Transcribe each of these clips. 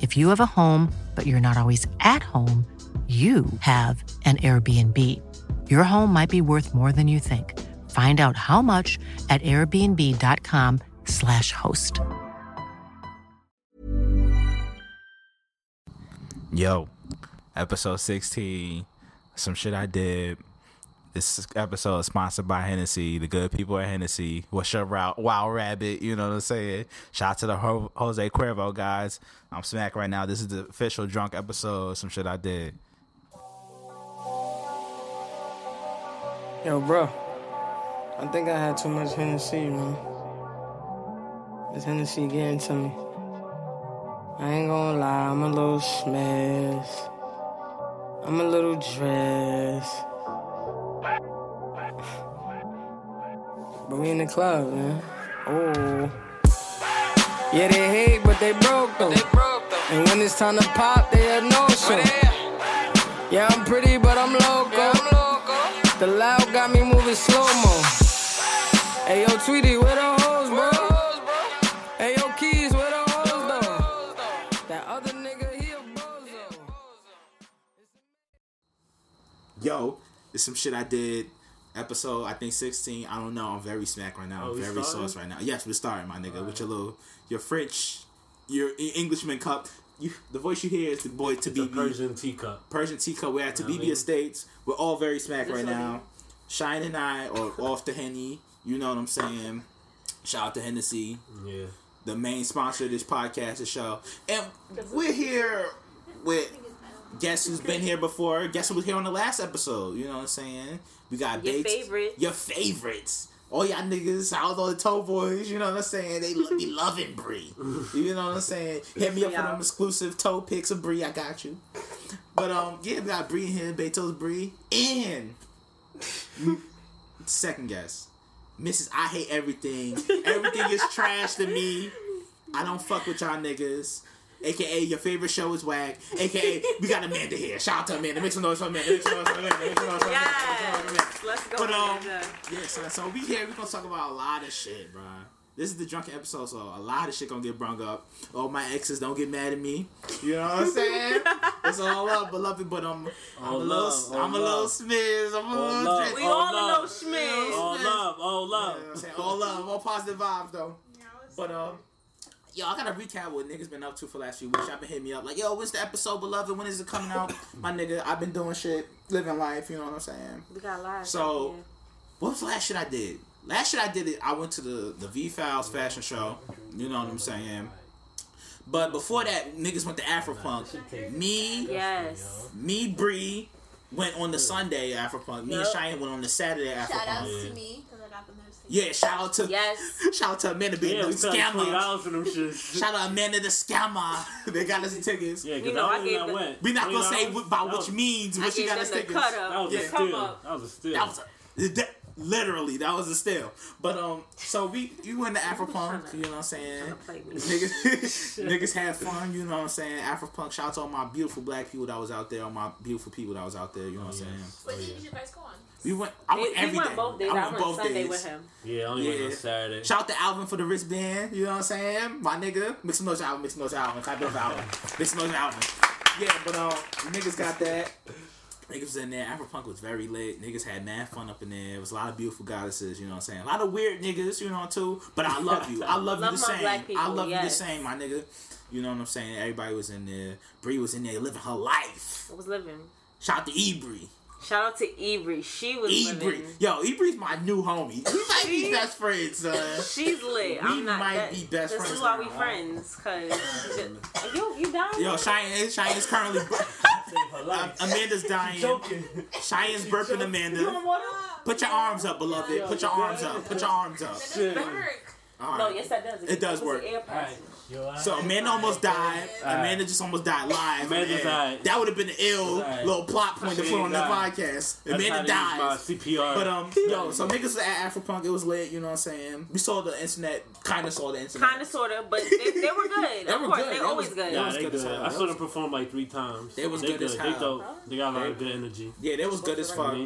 If you have a home, but you're not always at home, you have an Airbnb. Your home might be worth more than you think. Find out how much at airbnb.com/slash host. Yo, episode 16, some shit I did. This episode is sponsored by Hennessy, the good people at Hennessy. What's your route? Wild Rabbit, you know what I'm saying? Shout out to the Ho- Jose Cuervo guys. I'm smack right now. This is the official drunk episode, some shit I did. Yo, bro. I think I had too much Hennessy, man. This Hennessy getting to me. I ain't gonna lie, I'm a little smashed. I'm a little dressed. But we in the club, man. Oh. Yeah, they hate, but they broke though. And when it's time to pop, they a no show. Yeah, I'm pretty, but I'm loco. The loud got me moving slow mo. Hey yo, Tweety, where the hoes, bro? Hey yo, Keys, where the hoes though? That other nigga, he a bozo. Yo, this some shit I did. Episode, I think 16. I don't know. I'm very smack right now. Oh, I'm very starting? sauce right now. Yes, we're starting, my nigga. With your little, your French, your Englishman cup. You, the voice you hear is the boy to be Persian teacup. Persian teacup. We're at Yeah, I Tabibi mean- Estates. We're all very smack This right one- now. Shine and I are off the Henny. You know what I'm saying? Shout out to Hennessy, Yeah. the main sponsor of this podcast, the show. And we're here with guess who's been here before. Guess who was here on the last episode. You know what I'm saying? We got Your favorites. Your favorites. All y'all niggas, all the toe boys, you know what I'm saying? They be loving Bree. You know what I'm saying? Hit me up for them exclusive toe pics of Bree. I got you. But um, yeah, we got Bree in here, Beto's Bree, and second guess, Mrs. I hate everything. Everything is trash to me. I don't fuck with y'all niggas. AKA your favorite show is whack. AKA we got Amanda here. Shout out to Amanda. Make some noise for Amanda. Make some noise for Amanda. Make some noise for Amanda. Make some noise Amanda. Yes. Let's go. But um, Amanda. yeah, so, so we here. We gonna talk about a lot of shit, bro. This is the drunken episode, so a lot of shit gonna get brung up. All my exes don't get mad at me. You know what I'm saying? it's all love, beloved. But I'm, I'm All a little, love, I'm a little love. smiz. I'm a All little. love. We all all love. know Schmidt. All love, all You know love. what I'm saying? All love, all positive vibes though. But um, yo, I gotta recap what niggas been up to for the last few weeks. Y'all been hitting me up like, yo, when's the episode, beloved? When is it coming out? My nigga, I've been doing shit, living life. You know what I'm saying? We got live. So, what was the last shit I did? Last shit I did, it, I went to the the V Files fashion show. You know what I'm saying? But before that, niggas went to Afropunk. Me, Yes. me, Bree went on the Sunday Afropunk. Me and Yup. Cheyenne went on the Saturday Shout Afropunk. outs to me because I there. Yeah, shout out to Yes. shout out to Amanda being Yeah, the we spent twenty scammer. dollars for them shits. Shout out to Amanda the scammer. they got us the tickets. Yeah, You know, I I, gave the- went. We not gonna say $20? by which means, I but she gave got them us tickets. That was a steal. That was a steal. That was a, that, literally that was a steal. But um, so we you went to Afropunk, you know what I'm saying? play me. Niggas, niggas had fun, you know what I'm saying? Afropunk, shout out to all my beautiful black people that was out there, all my beautiful people that was out there, you know what I'm saying? What did you guys go on? We went, I went He, every he went day. both days. I, went Sunday with him. Yeah, I only went Yeah. on Saturday. Shout out to Alvin for the wristband, you know what I'm saying? My nigga, mix some noise for Alvin, mix some noise for Alvin, clap it up for Alvin, mix some noise Alvin. Yeah, but um, niggas got that. Niggas was in there. Afropunk was very lit. Niggas had mad fun up in there. It was a lot of beautiful goddesses, you know what I'm saying? A lot of weird niggas, you know, too. But I love you. I love, Love you the same. people, I love you the same, my nigga. You know what I'm saying? Everybody was in there. Bree was in there living her life. I was living. Shout out to Ebree. Shout out to Ebri. She was Ebree. living. Yo, Ebree's my new homie. We might be best friends, son. She's lit. We I'm not. might that, be best this friends is why we now. friends. Cause you, you down? Yo, Cheyenne, Cheyenne is currently. Her Um. Amanda's dying. Joking. Cheyenne's burping Amanda. Put your arms up, beloved. Put your arms up. Put your arms up. Shit. Work. No, yes, that does. It it does work. an air Alright. passes. Yo, So Amanda almost died. Amanda just almost died live. Amanda died. That would have been an ill Died. little plot point to put on the podcast. That's how Amanda died. CPR. But um, yo, so niggas was at Afropunk. It was lit. You know what I'm saying? We saw the internet. Kind of saw the internet. Kind of, sort of, but they, they were good. They of were course, good. they're always was- good. That Nah, was they good good. hell. I saw them perform like three times. They was They good as They hell. dope. They got a lot of good energy. Yeah, they was good as fuck.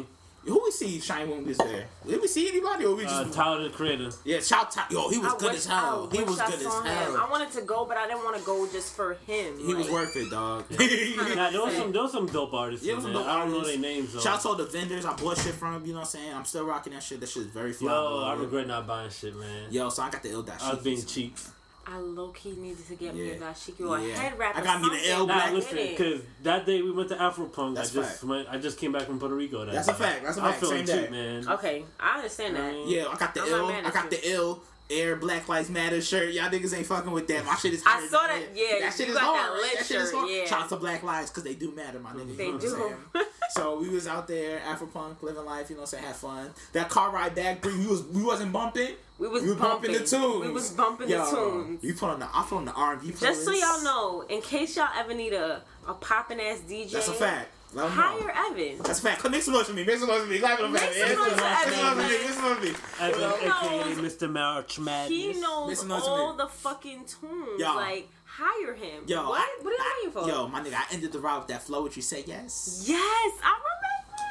Who we see Shine when this day? Did we see anybody or we Uh, just? Tyler the Creator. yeah, shout out. Yo, he was I good wish- as hell. I He was I good as hell. him. I wanted to go, but I didn't want to go just for him. He was worth it, dog. Nah, there was some there was some dope artists. Yeah, in some dope I don't know their names though. Shouts to all the vendors I bought shit from. You know what I'm saying? I'm still rocking that shit. That shit is very fly. Yo, I regret not buying shit, man. Yo, so I got the ill dash. I was being cheap. I low key needed to get me a dashiki or a Yeah. head wrap. I got me the something. L Nah, black. listen, it. because that day we went to Afropunk. That's I just fact. went, I just came back from Puerto Rico. That That's a fact. That's a I'm fact. feeling Same cheap, day. man. Okay, I understand that. Mm. Yeah, I got the I'm not ill. I got you. the ill Air Black Lives Matter shirt. Y'all niggas ain't fucking with that. My shit is hard. I saw that- yeah, that shit you is got that hard. That shit is hard. yeah. Shout out to Black Lives because they do matter, my nigga. They you know do. What I'm saying? so we was out there, Afropunk, living life. You know, what I'm saying, had fun. That car ride back, we was we wasn't bumping. We was we was bumping, the tunes. We was bumping the Yo, tunes. You put on the I put on the R and B. Just so y'all know, in case y'all ever need a, a popping ass DJ, That's a fact. Let 'em know. hire Evan. That's a fact. Come Make some noise for me. Make some noise for me. Clap it up. Make Make some noise for Make some noise for me. Make some noise for me. Evan, aka Mr. March Madness. He knows all the fucking tunes. Yo. Like, hire him. Yo, what? I- what are you I- waiting for? Yo, my nigga, I ended the ride with that flow. What you say? Yes. Yes, I remember.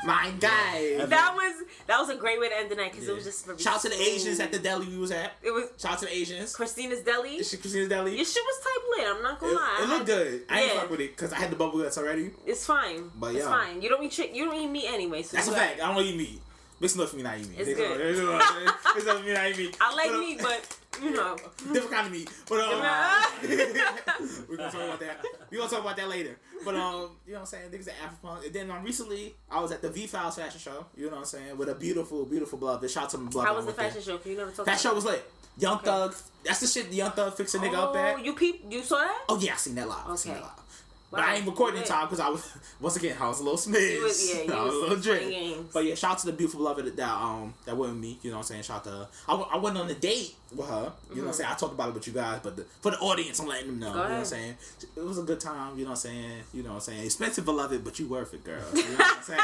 My guy. That was that was a great way to end the night because it was just very Shout out to the. Asians at the deli we was at. It was Shout out to the Asians. Christina's Deli. It's Christina's Deli. Your shit was type lit. I'm not gonna lie. it looked good. I ain't Yeah. fuck with it because I had the bubble guts already. It's fine. But yeah, it's yeah. fine. You don't eat chick. You don't eat meat anyway. So That's a fact. I don't eat meat. Mix enough for me not eat meat. It's It's good. It's it's for me not eat meat. I like But, uh, meat, but you know. different kind of meat. But um, we're gonna talk about that. We're gonna talk about that later. But um, you know what I'm saying? Niggas at Afropunk. And then um, recently I was at the V Files fashion show. You know what I'm saying? With a beautiful, beautiful beloved. Shout out to my beloved. How was the with that. fashion show? Can you never talk That show was lit. Young Thug. That's the shit the Young Thug fixed a nigga up Oh, at. you peep? You saw that? Oh yeah, I seen that live. I seen Okay. that live. But Wow. I ain't recording in time because I was once again I was a little smidge. yeah, I was was a little playing drink. But yeah, shout out to the beautiful beloved that um that went with me. You know what I'm saying? Shout out to her. I, w- I went on a date with her. You know what I'm saying? I talked about it with you guys, but the, for the audience, I'm letting them know. you know what I'm saying? It was a good time. You know what I'm saying? You know what I'm saying? Expensive beloved, but you worth it, girl. You know what I'm saying?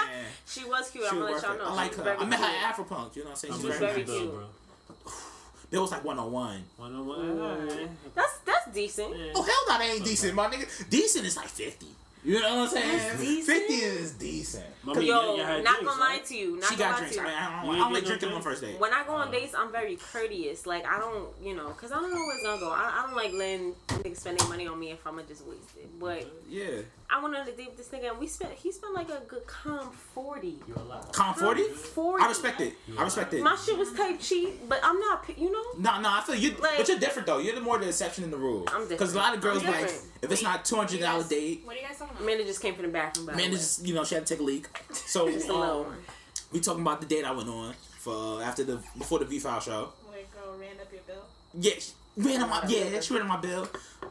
She was cute. She I'm was gonna let y'all know. I like was her. I met her cute. at Afropunk. You know what I'm saying? I'm She's was very, very nice. cute. bro. It was like one on one. One on one. That's that's decent. Oh hell no, that ain't decent, my nigga. Decent is like fifty. You know what I'm saying? That's decent? Fifty is decent. Mommy, Yo, you- you not drinks, gonna lie to you. Not She gonna got lie drinks. to I, you. I don't, You I don't like drinking on first date. When I go on uh. dates, I'm very courteous. Like I don't, you know, cause I don't know where it's gonna go. I, I don't like letting niggas spend their money on me if I'ma just waste it. But Yeah. I went on a date with this nigga and we spent. He spent like a good calm forty. You allowed. Com forty. 40. I respect it. I respect it. My shit was type cheap, but I'm not. You know. No, no, I feel you, Like- but you're different though. You're the more the exception than the rule. I'm different. Because a lot of girls like different. if it's not two hundred dollar What are you date, What are you guys talking about? Amanda just came from the bathroom. By man, just you know she had to take a leak. So Just a little um, we talking about the date I went on for after the before the V file show. Where girl ran up your bill. Yeah, she ran on my yeah, she ran on my bill.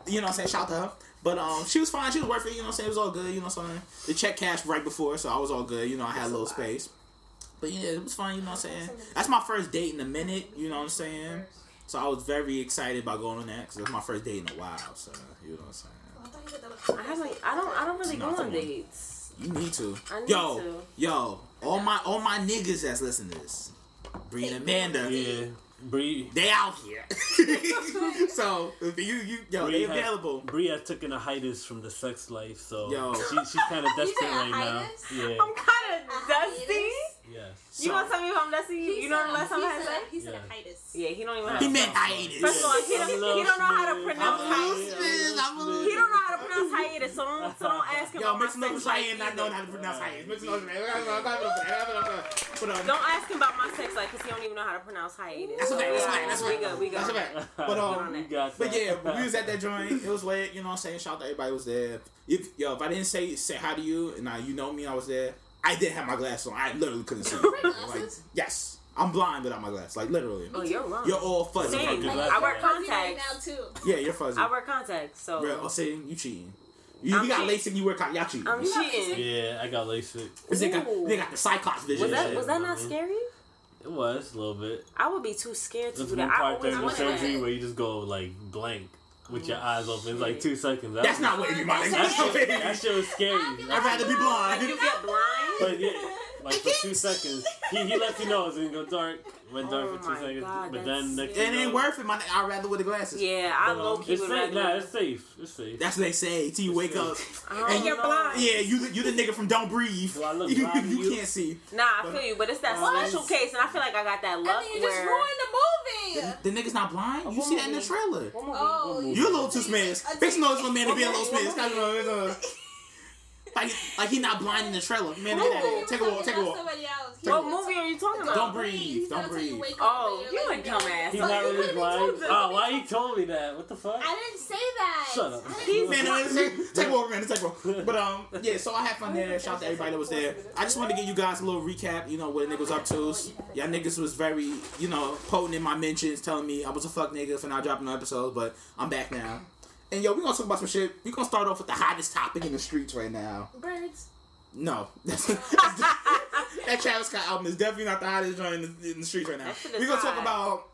You know what I'm saying? Shout out to her. But um, she was fine. She was worth it. You know what I'm saying? It was all good. You know what I'm saying? The check cashed right before, so I was all good. You know, I had a little space. But yeah, it was fun. You know what I'm saying? That's my first date in a minute. You know what I'm saying? So I was very excited about going on that because it's my first date in a while. So you know what I'm saying? I thought you said that was I haven't. I don't. I don't really go on on. dates. You need to. I need yo, to. yo, all my all my niggas that's listening to this, Bree and Amanda, Yeah. Bree. they out here. so if you you yo, Bree they has- available. Bree has taken a hiatus from the sex life, so Yo. she, she's kind of desperate said a right now. Yeah. I'm kind of dusty. Yes. You gonna tell me if I'm dusty? You, you know said- the last time he I had said- He said Yeah. hiatus. Yeah, he don't even have He meant hiatus. First of all, he don't, he don't know how to pronounce I'm a little hiatus. I'm He don't know how to pronounce hiatus, so don't, so don't ask him Yo, about mix my it up with sex life Cheyenne not either. knowing how to pronounce hiatus. Mix it up with um, Don't ask him about my sex life because he don't even know how to pronounce hiatus. That's a fact. That's a. That's a We fact. good. We good. That's a fact. But um, on You that. got But yeah, we was at that joint. It was lit. You know what I'm saying? Shout out to everybody was there. If yo, if I didn't say say hi to you and now you know me, I was there. I didn't have my glasses on. I literally couldn't see. like, yes, I'm blind without my glasses. Like literally. Oh, you're wrong. You're all fuzzy. Same. Fucking I wear left right contacts. now too. Yeah, you're fuzzy. I wear contacts, so Real. Oh, see, you cheating. You, you got cheating. LASIK. You wear con- y'all cheating. I'm cheating. Yeah, I got LASIK. they, got, they got the Cyclops vision. Was that was that not scary? It was a little bit. I would be too scared to There's do one that. I part always the surgery where you just go like blank with your eyes open. It's like two seconds. That That's was- not wavy, my nigga. That That's not shit, that shit was scary. I'd rather be blind. you get blind. But yeah, like for two seconds, he, he left you know it's gonna go dark. Went dark Oh for two seconds, God, but then next It ain't know, worth it, my. I'd rather with the glasses. Yeah, I um, low key It's would safe. Nah, it's safe. It's safe. That's what they say till you wake up. I And you're blind. Yeah, you the, you the nigga from Don't Breathe. Do I look you, blind to you you? can't see. Nah, I feel you, but it's that special case, and I feel like I got that I luck mean, you just where. ruined the movie. The nigga's not blind. You see that in the trailer. Oh, You're a little too smashed. I Bitch think- knows little man to be a little What movie? smashed. That's what it is. Like, like he not blind in the trailer. Man, get out of here. Take a walk. Take a walk. Somebody else. What movie are you talking about? Don't breathe. Don't gonna you breathe. wake up Oh, later, you a dumbass. He's not really could've blind. told them. Oh, why he told me that? What the fuck? I didn't say that. Shut up. He's Man, no, take, take a walk, man. Take a walk. But um, yeah. So I had fun there. Shout out to everybody that was there. I just wanted to give you guys a little recap. You know what a nigga was up to. Y'all niggas was very, you know, potent in my mentions, telling me I was a fuck nigga for not dropping no episodes. But I'm back now. And yo, we gonna talk about some shit. We gonna start off with the hottest topic in the streets right now. Birds. No, that's, that Travis Scott album is definitely not the hottest joint in the, in the streets right now. That shit is We gonna talk about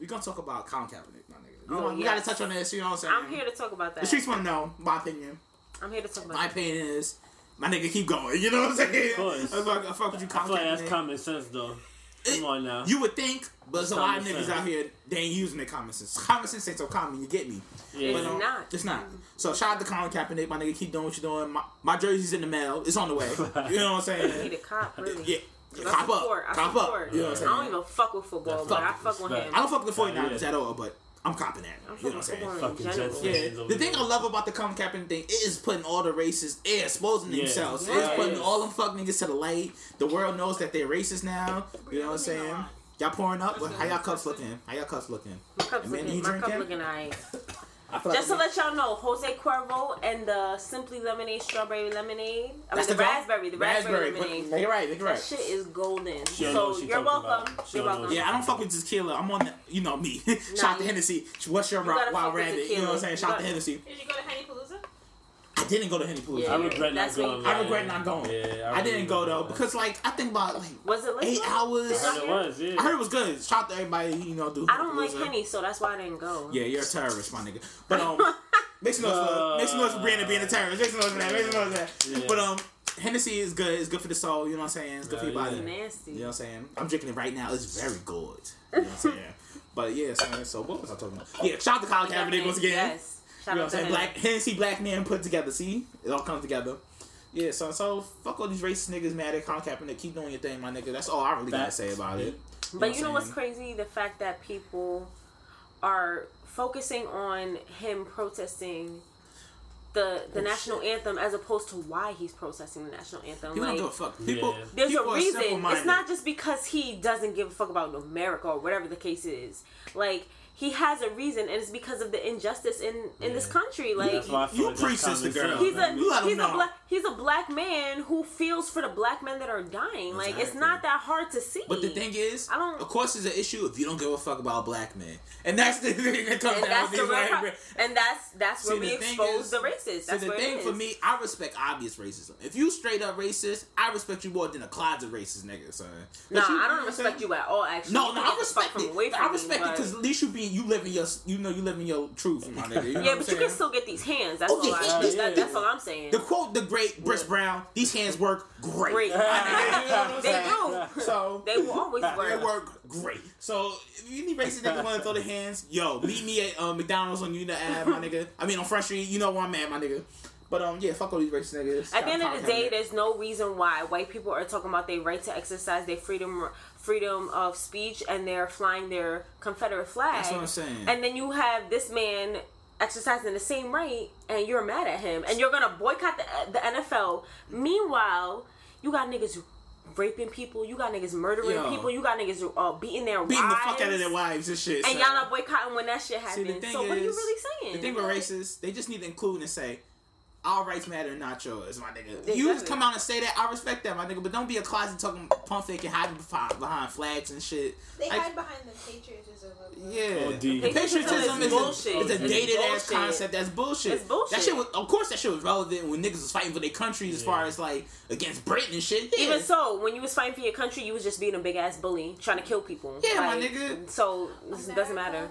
we gonna talk about Colin Kaepernick, my nigga. We, Oh, gonna- we gotta touch on this. You know what I'm saying? I'm here to talk about that. The streets want to know my opinion. I'm here to talk about My that. opinion is my nigga keep going. You know what I'm saying? Of course. I fuck, I fuck with you, I Colin feel like that's common sense though. Come on now. You would think, but there's a lot of Common niggas sense. out here they ain't using their common sense. Common sense ain't so common. You get me? yeah. But, um, not. It's not. So shout out to Colin Kaepernick, my nigga. Keep doing what you're doing. My, my jersey's in the mail. It's on the way. You know what I'm saying? You Need a cop, really. Yeah. I Cop support. up. I Cop support. up. You know what I'm I don't even fuck with football, but I fuck with him. I don't fuck with the 49ers Yeah. at all, but I'm copping that. I'm You know what I'm saying? Fucking general. Jets Yeah, fans over the thing. I love about the Colin Kaepernick thing is putting all the racists, yeah, exposing Yeah. themselves. Yes. It's putting all them fuck niggas to the light. The world knows that they're racist now. You know what I'm saying? Y'all pouring up? Well, how y'all cups looking? How y'all cups looking? My cup's Man, looking, you my cup drinking? looking alright. I feel Just to let y'all know, Jose Cuervo and the Simply Lemonade Strawberry Lemonade. I mean, the, goal? raspberry, the raspberry, but- lemonade. Make it right, make it That shit is golden. She don't know what So you're welcome. She You're welcome. Yeah, I don't fuck with tequila. I'm on the, you know me. Shout to you- Hennessy. What's your you gotta wild fuck rabbit? You know what I'm saying? You Shout to gotta- Hennessy. Did you go to Henny Palooza? I didn't go to Henny Palooza. I regret not That's what going. you- I regret not going. Yeah, I, didn't go though because like I think about like Was it eight hours. I heard it was. Yeah. I heard it was good. Shout out to everybody, you know, do. I don't like Palooza. Henny, so that's why I didn't go. Yeah, you're a terrorist, my nigga. But um, make some noise for make some noise for Brandon being a terrorist. Make some noise for that. Make some noise for that. Yeah. But um, Hennessy is good. It's good for the soul. You know what I'm saying? It's good for your Yeah, body. yeah. Nasty. You know what I'm saying? I'm drinking it right now. It's very good. You know what I'm saying? But yeah, so, so what was I talking about? Yeah, shout out to Colin Kaepernick once again. Yes. Shout You know what I'm to saying? him. Black Hennessy black man put together. See, it all comes together. Yeah, so so fuck all these racist niggas mad at Colin Kaepernick. Keep doing your thing, my nigga. That's all I really gotta say about it. But you know what's crazy? The fact that people are focusing on him protesting the the oh, national anthem as opposed to why he's protesting the national anthem. People like, don't give a fuck. People, Yeah. there's people a reason. It's not just because he doesn't give a fuck about America or whatever the case is. Like he has a reason, and it's because of the injustice in in this country. Like That's why I You like preach, that's sister common girl. he's a You let 'em he's a know. black he's a black man who feels for the black men that are dying. Like it's not that hard to see. But the thing is, I don't- of course, it's an issue if you don't give a fuck about black men, and that's the thing that comes and down that's to the these real white pro- and that's that's See, where we expose is- the racists. So That's the where thing it is. for me, I respect obvious racism. If you straight up racist, I respect you more than a closet racist nigga, son. 'Cause Nah, you- I don't respect you at all. Actually, No, no, I get the fuck respect from it. I respect it because at least you be you live in your you know you live in your truth, my nigga. You know yeah, but I'm you can still get these hands. That's Oh, all. yeah, I, yeah, that-. That's all I'm saying. The quote, the great Briss Brown, these hands work great. Great. You what I'm They saying? do. So They will always work. They work. great. So if you need racist niggas want to throw their hands, yo, meet me at uh, McDonald's on Unit Ave, my nigga. I mean on Front Street. You know where I'm at, my nigga. But um, yeah, fuck all these racist niggas. At the end of the day, there's no reason why white people are talking about their right to exercise their freedom freedom of speech and they're flying their Confederate flag. That's what I'm saying. And then you have this man exercising the same right and you're mad at him and you're gonna boycott the, the NFL. Meanwhile, you got niggas raping people, you got niggas murdering Yo. people, you got niggas uh, beating their beating the wives. fuck out of their wives and shit. And so- y'all not boycotting when that shit See, happens. the thing so is, what are you really saying? The thing with racists, they just need to include and say, "Our rights matter, not yours, my nigga." You just come out and say that. I respect that, my nigga. But don't be a closet talking pump fake and hiding behind, behind flags and shit. They Like, hide behind the patriotism of Yeah, Oh, D. patriotism is bullshit. a, is a It's dated ass bullshit. concept. That's bullshit. It's bullshit. That shit was, of course, that shit was relevant when niggas was fighting for their countries as far as like against Britain and shit. Yeah. Even so, when you was fighting for your country, you was just being a big ass bully trying to kill people. Yeah, my nigga. So it doesn't matter.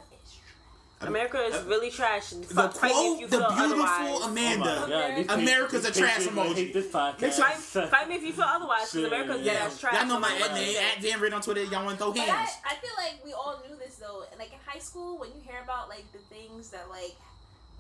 America is really trash. the Fuck, fight if quote, you the beautiful otherwise. Oh Amanda. God, these America's a trash people emoji. hate this podcast. Fight, fight me if you feel otherwise, because Shit. America's Yeah, dead ass trash. y'all know my So at name at Van Rid on Twitter. Y'all want to throw But I, hands? I feel like we all knew this though. Like in high school, when you hear about like the things that like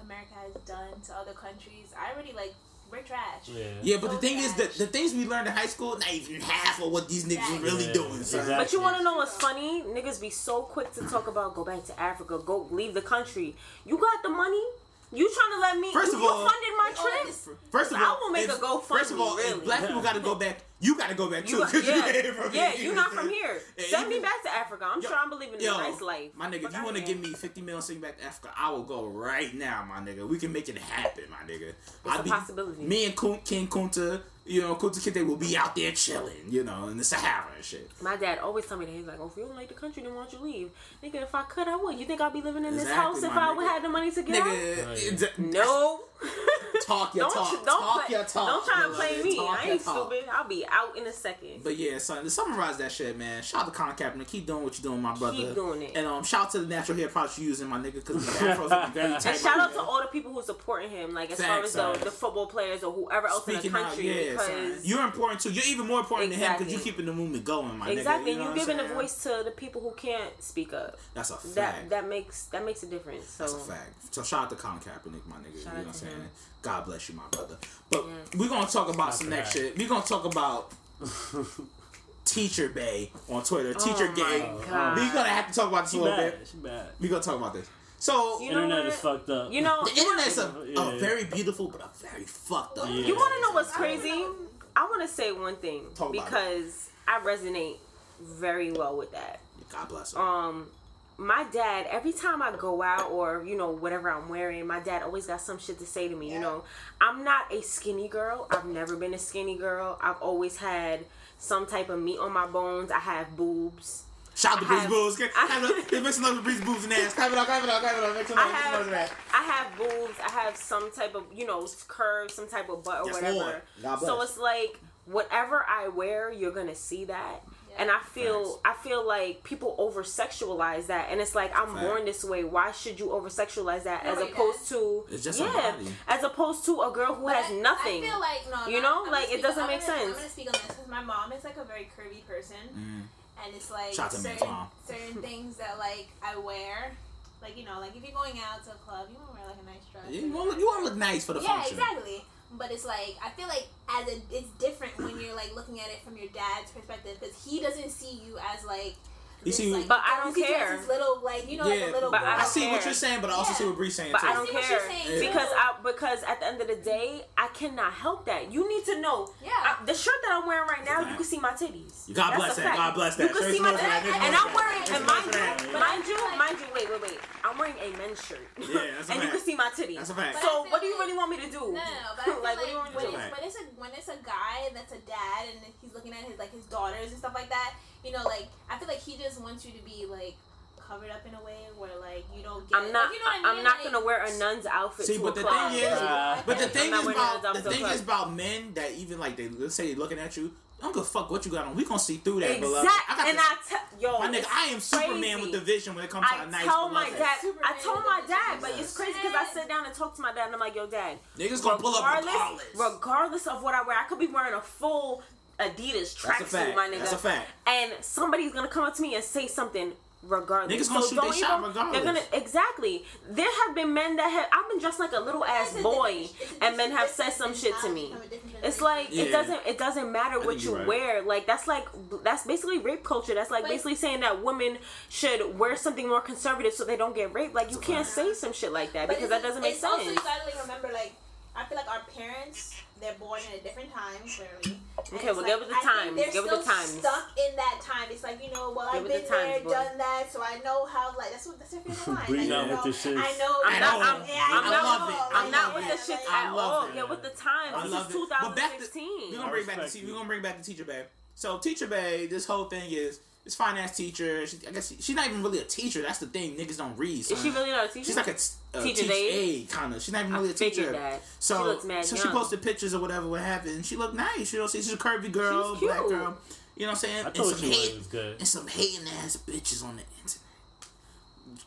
America has done to other countries, I already like we're trash. Yeah. Yeah, but the So thing is that the things we learned in high school, not even half of what these niggas Yeah. really Yeah, doing. Son. exactly. But you want to know what's funny? Niggas be so quick to talk about go back to Africa, go leave the country. You got the money. You trying to let me? First you, of all- you funded my trip. First of all, I will make if- a GoFundMe, First of all, really. black people got to go back, you got to go back too. You, 'cause you yeah, ain't from yeah, here. you not from here. Yeah, Send me back to Africa. I'm Yo, sure I'm believing in Yo, a nice life. my nigga, if you want to give me fifty million, send me back to Africa, I will go right now, my nigga. We can make it happen, my nigga. It's a possibility. Me and King Kunta, you know, Kunta Kinte will be out there chilling, you know, in the Sahara and shit. My dad always tell me that he's like, "Oh, if you don't like the country, then why don't you leave?" Nigga, if I could, I would. You think I'd be living in this Exactly, house if my I would nigga. had the money to get out? Nigga, it's- No. Talk your don't talk. don't talk play, your talk. Don't try to play me. Talk I your ain't talk. stupid. I'll be out in a second. But yeah, son, to summarize that shit, man. Shout out to Colin Kaepernick. Keep doing what you're doing, my brother. Keep doing it. And um, shout out to the natural hair products you're using, my nigga, because the afros looking very tight. And shout my out to all the people who supporting him, like as Facts, far as the, the football players or whoever else in Speaking the out, country, yeah, son. because You're important too. You're even more important than him because Exactly. you keeping the movement going, my exactly, nigga. You know you what I'm giving a voice to the people who can't speak up. That's a fact. That that makes that makes a difference. So That's a fact. So shout out to Colin Kaepernick, my nigga. Shout you know what I'm saying? Him. God bless you, my brother. But Yes. we're gonna talk about some to next shit. We're gonna talk about Teacher Bae on Twitter. Teacher Oh Gay. We're gonna have to talk about this a little bad. bit. She bad. We're gonna talk about this. So You know Internet what? is fucked up. you know, the internet's a, Yeah. a very beautiful but a very fucked up. Yeah. You want to know what's crazy? I want to say one thing Talk about it. because I resonate very well with that. God bless her. Um, my dad, every time I go out or you know whatever I'm wearing, my dad always got some shit to say to me. You know, I'm not a skinny girl. I've never been a skinny girl. I've always had some type of meat on my bones. I have boobs. Shout out to Breeze Boobs. Get, I- have a- get- make some Breeze Boobs and ass. Clap it up, clap it up, clap it up. Make some I noise, make some noise have. I have boobs. I have some type of you know curves, some type of butt or Yes, whatever. So it's like whatever I wear, you're gonna see that. And I feel I feel like people over sexualize that, and it's like I'm Fact. born this way. Why should you over sexualize that as opposed does. to It's just a yeah, body. as opposed to a girl who But has I- nothing. I feel like no, You know? I'm Like, it doesn't I'm make gonna- I'm gonna speak on this because my mom is like a very curvy person, and it's like Mm. Shout out to certain certain things that like I wear, like you know, like if you're going out to a club, you want to wear like a nice dress. You want to look nice for the yeah, function. exactly. But it's like I feel like as a, it's different when you're like looking at it from your dad's perspective because he doesn't see you as like. He this, see you- like, But I don't you as care. this little like you know like Yeah, a little. but I I girl. don't see what you're saying, but I also Yeah. see what Bree's saying But too. I don't see what care you're saying, because too. I because at the end of the day, I cannot help that. You need to know. Yeah. I- the shirt that I'm wearing right now, you can see my titties. God That's bless that. God bless that. You can There's see my titties, fact. There's and I'm wearing. There's And no mind you, mind you, mind you. Wait, wait, wait. I'm wearing a men's shirt. Yeah, that's a and you can see my titties. That's a fact. So what do you really want me to do? No, no, no. But like, like, what do you want me when, it's, when it's a when it's a guy that's a dad and he's looking at his like his daughters and stuff like that, you know, like I feel like he just wants you to be like covered up in a way where like you don't get. I'm not. Like, you know what I mean? I'm not Like, gonna wear a nun's outfit See, to but a the club. thing is, Uh, but the I'm thing is about the thing to is about men that even like they let's say they looking at you. I don't give a fuck what you got on. We gonna see through that, beloved. I Exactly. got And this- I tell yo, my nigga, I am Superman crazy. with the vision when it comes to I a nice tell my beloved. dad. I told my dad, but it's crazy because I sit down and talk to my dad, and I'm like, "Yo, dad, Niggas gonna pull up regardless. regardless of what I wear, I could be wearing a full Adidas That's a fact. tracksuit, my nigga. That's a fact. And somebody's gonna come up to me and say something regardless. Niggas gonna shoot don't they shot regardless. They're gonna exactly. There have been men that have. I've been dressed like a little ass boy, different- it's a and men have said some shit to me. mentality from a different It's generation. like it doesn't. It doesn't matter what you right. wear. Like that's like that's basically rape culture. That's like But- basically saying that women should wear something more conservative so they don't get raped. Like you can't say some shit like that But because that doesn't make it's sense. Also, you gotta like remember, like I feel like our parents, they're born in a different time, clearly. And Okay, well, like, give it the I think times, They're give it the time. Stuck in that time. It's like you know, well, Give I've it the been times, there, boy. done that, so I know how. Like that's what that's their favorite line. Breathe like, out you with know, the shits. I know. I'm not. I'm, yeah, I'm I not. love it. I I'm not love with the shit I at all. it. Get with the time. I This love is it. But back to, 2016. we're gonna bring back the respect te- you. we're gonna bring back the teacher bae. So teacher bae, this whole thing is this finance teacher. She, I guess she, she's not even really a teacher. That's the thing. Niggas don't read. Is she really not a teacher? She's like a Teacher's teacher aide? aide kind of. She's not even really a teacher. that. So She looks mad so she posted pictures or whatever. What happened? She looked nice. You know, she's a curvy girl, She's cute. black girl. You know what I'm saying? I and told some you hate, was good. and some hating ass bitches on the internet.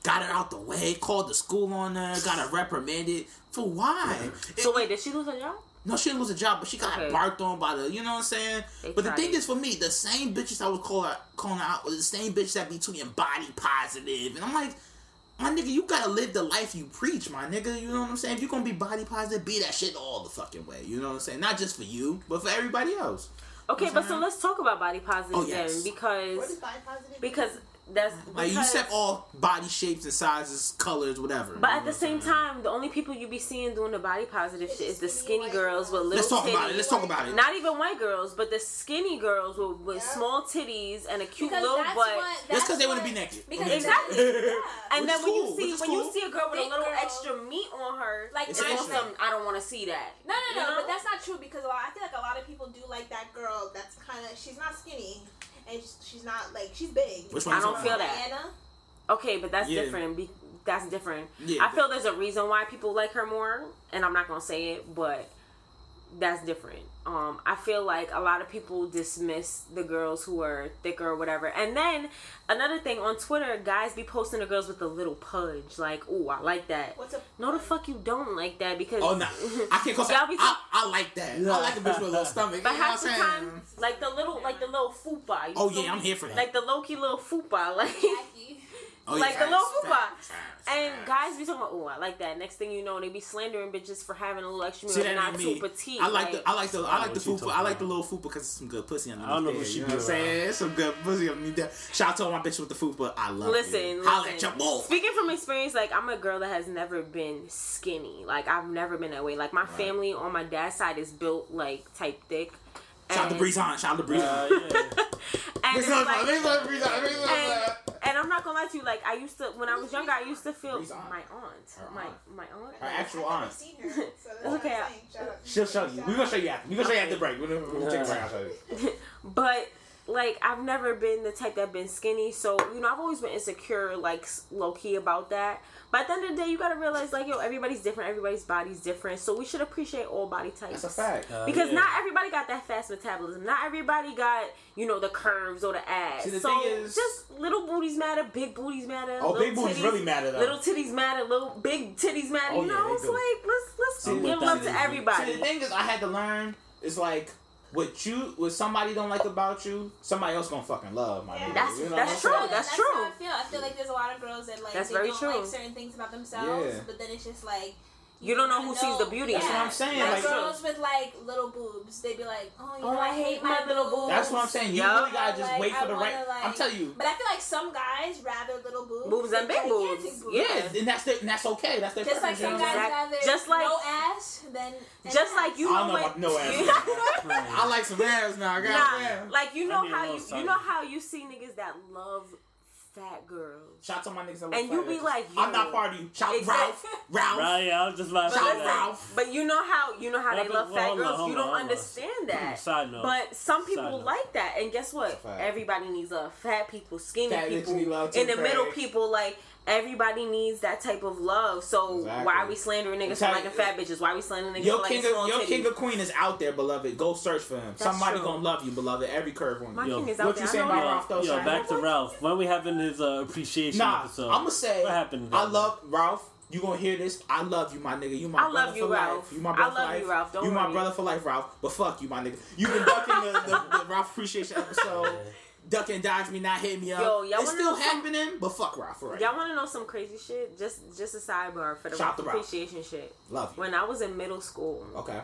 Got her out the way, called the school on her, got her reprimanded. For why? So wait, did she lose her job? No, she didn't lose a job, but she got Okay. barked on by the, you know what I'm saying? They but the thing it. is, for me, the same bitches I was calling calling out were the same bitches that be tweeting body positive, and I'm like, my nigga, you gotta live the life you preach, my nigga. You know what I'm saying? If you gonna be body positive, be that shit all the fucking way. You know what I'm saying? Not just for you, but for everybody else. Okay, What's but so let's talk about body positive Oh, yes. then, because What is body positive? because that's Like you because- accept all body shapes and sizes, colors, whatever. But at the same saying? time, the only people you be seeing doing the body positive shit is the skinny girls with little let's talk titties. about it. Let's talk about it. Not even white girls, but the skinny girls with, with Yeah. small titties and a cute because little that's butt. what, because they wanna be naked. Because Okay. Exactly. Yeah. and Which then when cool, you see when cool. you see a girl with a little girl. extra meat on her, Like, it's I on some. I don't want to see that. No, no, no, You know? but that's not true because lot, I feel like a lot of people do like that girl. That's kind of she's not skinny, and she's- she's not like she's big. Which one I don't feel that. Anna. Okay, but that's Yeah. different. Be- that's different. Yeah, I feel there's a reason why people like her more, and I'm not gonna say it, but that's different. Um, I feel like a lot of people dismiss the girls who are thicker or whatever. And then another thing on Twitter, guys be posting the girls with a little pudge, like, "Ooh, I like that." What's a No, the fuck you don't like that because Oh no, I can't call Y'all be I, I like that. I like a bitch with a little stomach. But you know half the time, like the little, like the little fupa. you Oh, yeah, I'm here for that. Like the low key little fupa, like. Jackie. Oh, like the little fupa. facts, facts, And facts. guys be talking about, oh, I like that. Next thing you know, they be slandering bitches for having a little extra meat. See not too me. petite. I like the I like the I like the fupa. I like the little fupa because it's some good pussy underneath I don't know there. what she you know what I'm saying? It's some good pussy underneath there. Shout out to all my bitches with the fupa. I love it. Listen, you. listen. Holla at your boy. Speaking from experience, like I'm a girl that has never been skinny. Like I've never been that way. Like my family on my dad's side is built like type thick. Shout out to And- Breeze on. Shout out to Breeze Uh, yeah. And, it's Breeze on. like- Breeze on. Breeze on. And, and I'm not gonna lie to you. Like I used to, when I was younger, I used to feel Breeze on. my aunt, Her my aunt. my aunt. Her actual I've never aunt. seen her. So that's what Okay, I'm saying. Shout out- She'll show you. We're gonna out. show you after. We're gonna show you after the break. We're gonna, we're gonna take a break. I'll show you. But like I've never been the type that been skinny, so you know I've always been insecure, like low key about that. But at the end of the day, you gotta realize like yo, everybody's different, everybody's body's different, so we should appreciate all body types. That's a fact. Uh, Because yeah. not everybody got that fast metabolism. Not everybody got you know the curves or the abs. See, the so thing is- just little booties matter, big booties matter. Oh, little big booties titties- really matter, though. Little titties matter. Little big titties matter. Oh, you yeah, know, they it's do. like let's let's I'm give with love to everybody. See, the thing is, I had to learn is like what you, what somebody don't like about you, somebody else gonna fucking love. My Yeah. nigga. That's- You know that's what I'm true. saying? That's how true. I feel. I feel like there's a lot of girls that like That's they very don't true. like certain things about themselves, Yeah. but then it's just like You don't know gotta who sees the beauty in That's what. I'm saying, Like, like- girls with like little boobs, they'd be like, "Oh, you Oh, know, I I hate hate my, my little boobs." That's what I'm saying. You Yup. really gotta just Like, wait for I the wanna, right. like- I'm telling you. But I feel like some guys rather little boobs, Boobs than big boobs. boobs. Yeah. and that's their, and that's okay. That's their Just like preference, you some guys I'm rather Just like- no ass than Just ass. like you I know don't know about no ass. I like some ass now. Nah, Goddamn. like you know how you you know how you see niggas that love fat girls. Shout out to my niggas that love And you be bitches. like, I'm not part of you. Shout Exact- Ralph. Ralph. Right, yeah, I was just about to But Shout that. Ralph. but you know how you know how Yeah, they love well, fat hold on, girls. hold you on, don't hold on. understand that. Mm, side note. But some people Side note. like that, and guess what? Everybody needs love. Fat people, skinny Fat people, need love too, in the middle people. Like everybody needs that type of love. So Exactly. why are we slandering niggas for tell liking you- fat bitches? Why are we slandering niggas Your for liking king, small of, your titties? king of queen is out there, beloved. Go search for him. Somebody true. gonna love you, beloved. Every curve on My you. king is what out you there. saying I know about. Ralph though? Yo, Shine? back to Ralph. When we having his uh, appreciation Nah, episode? I'm gonna say What happened? I love Ralph. You gonna hear this? I love you, my nigga. You my I brother love you, for Ralph. life. You my I brother love for life. you, Ralph. Don't you my worry. brother for life, Ralph. But fuck you, my nigga. You've been ducking the, the, the Ralph appreciation episode. duck and dodge me, not hit me up. Yo, y'all it's still happening, some... but fuck Ralph right. Y'all want to know some crazy shit? Just just a sidebar for the Shout appreciation Ralph. shit. Love you. When I was in middle school. Okay.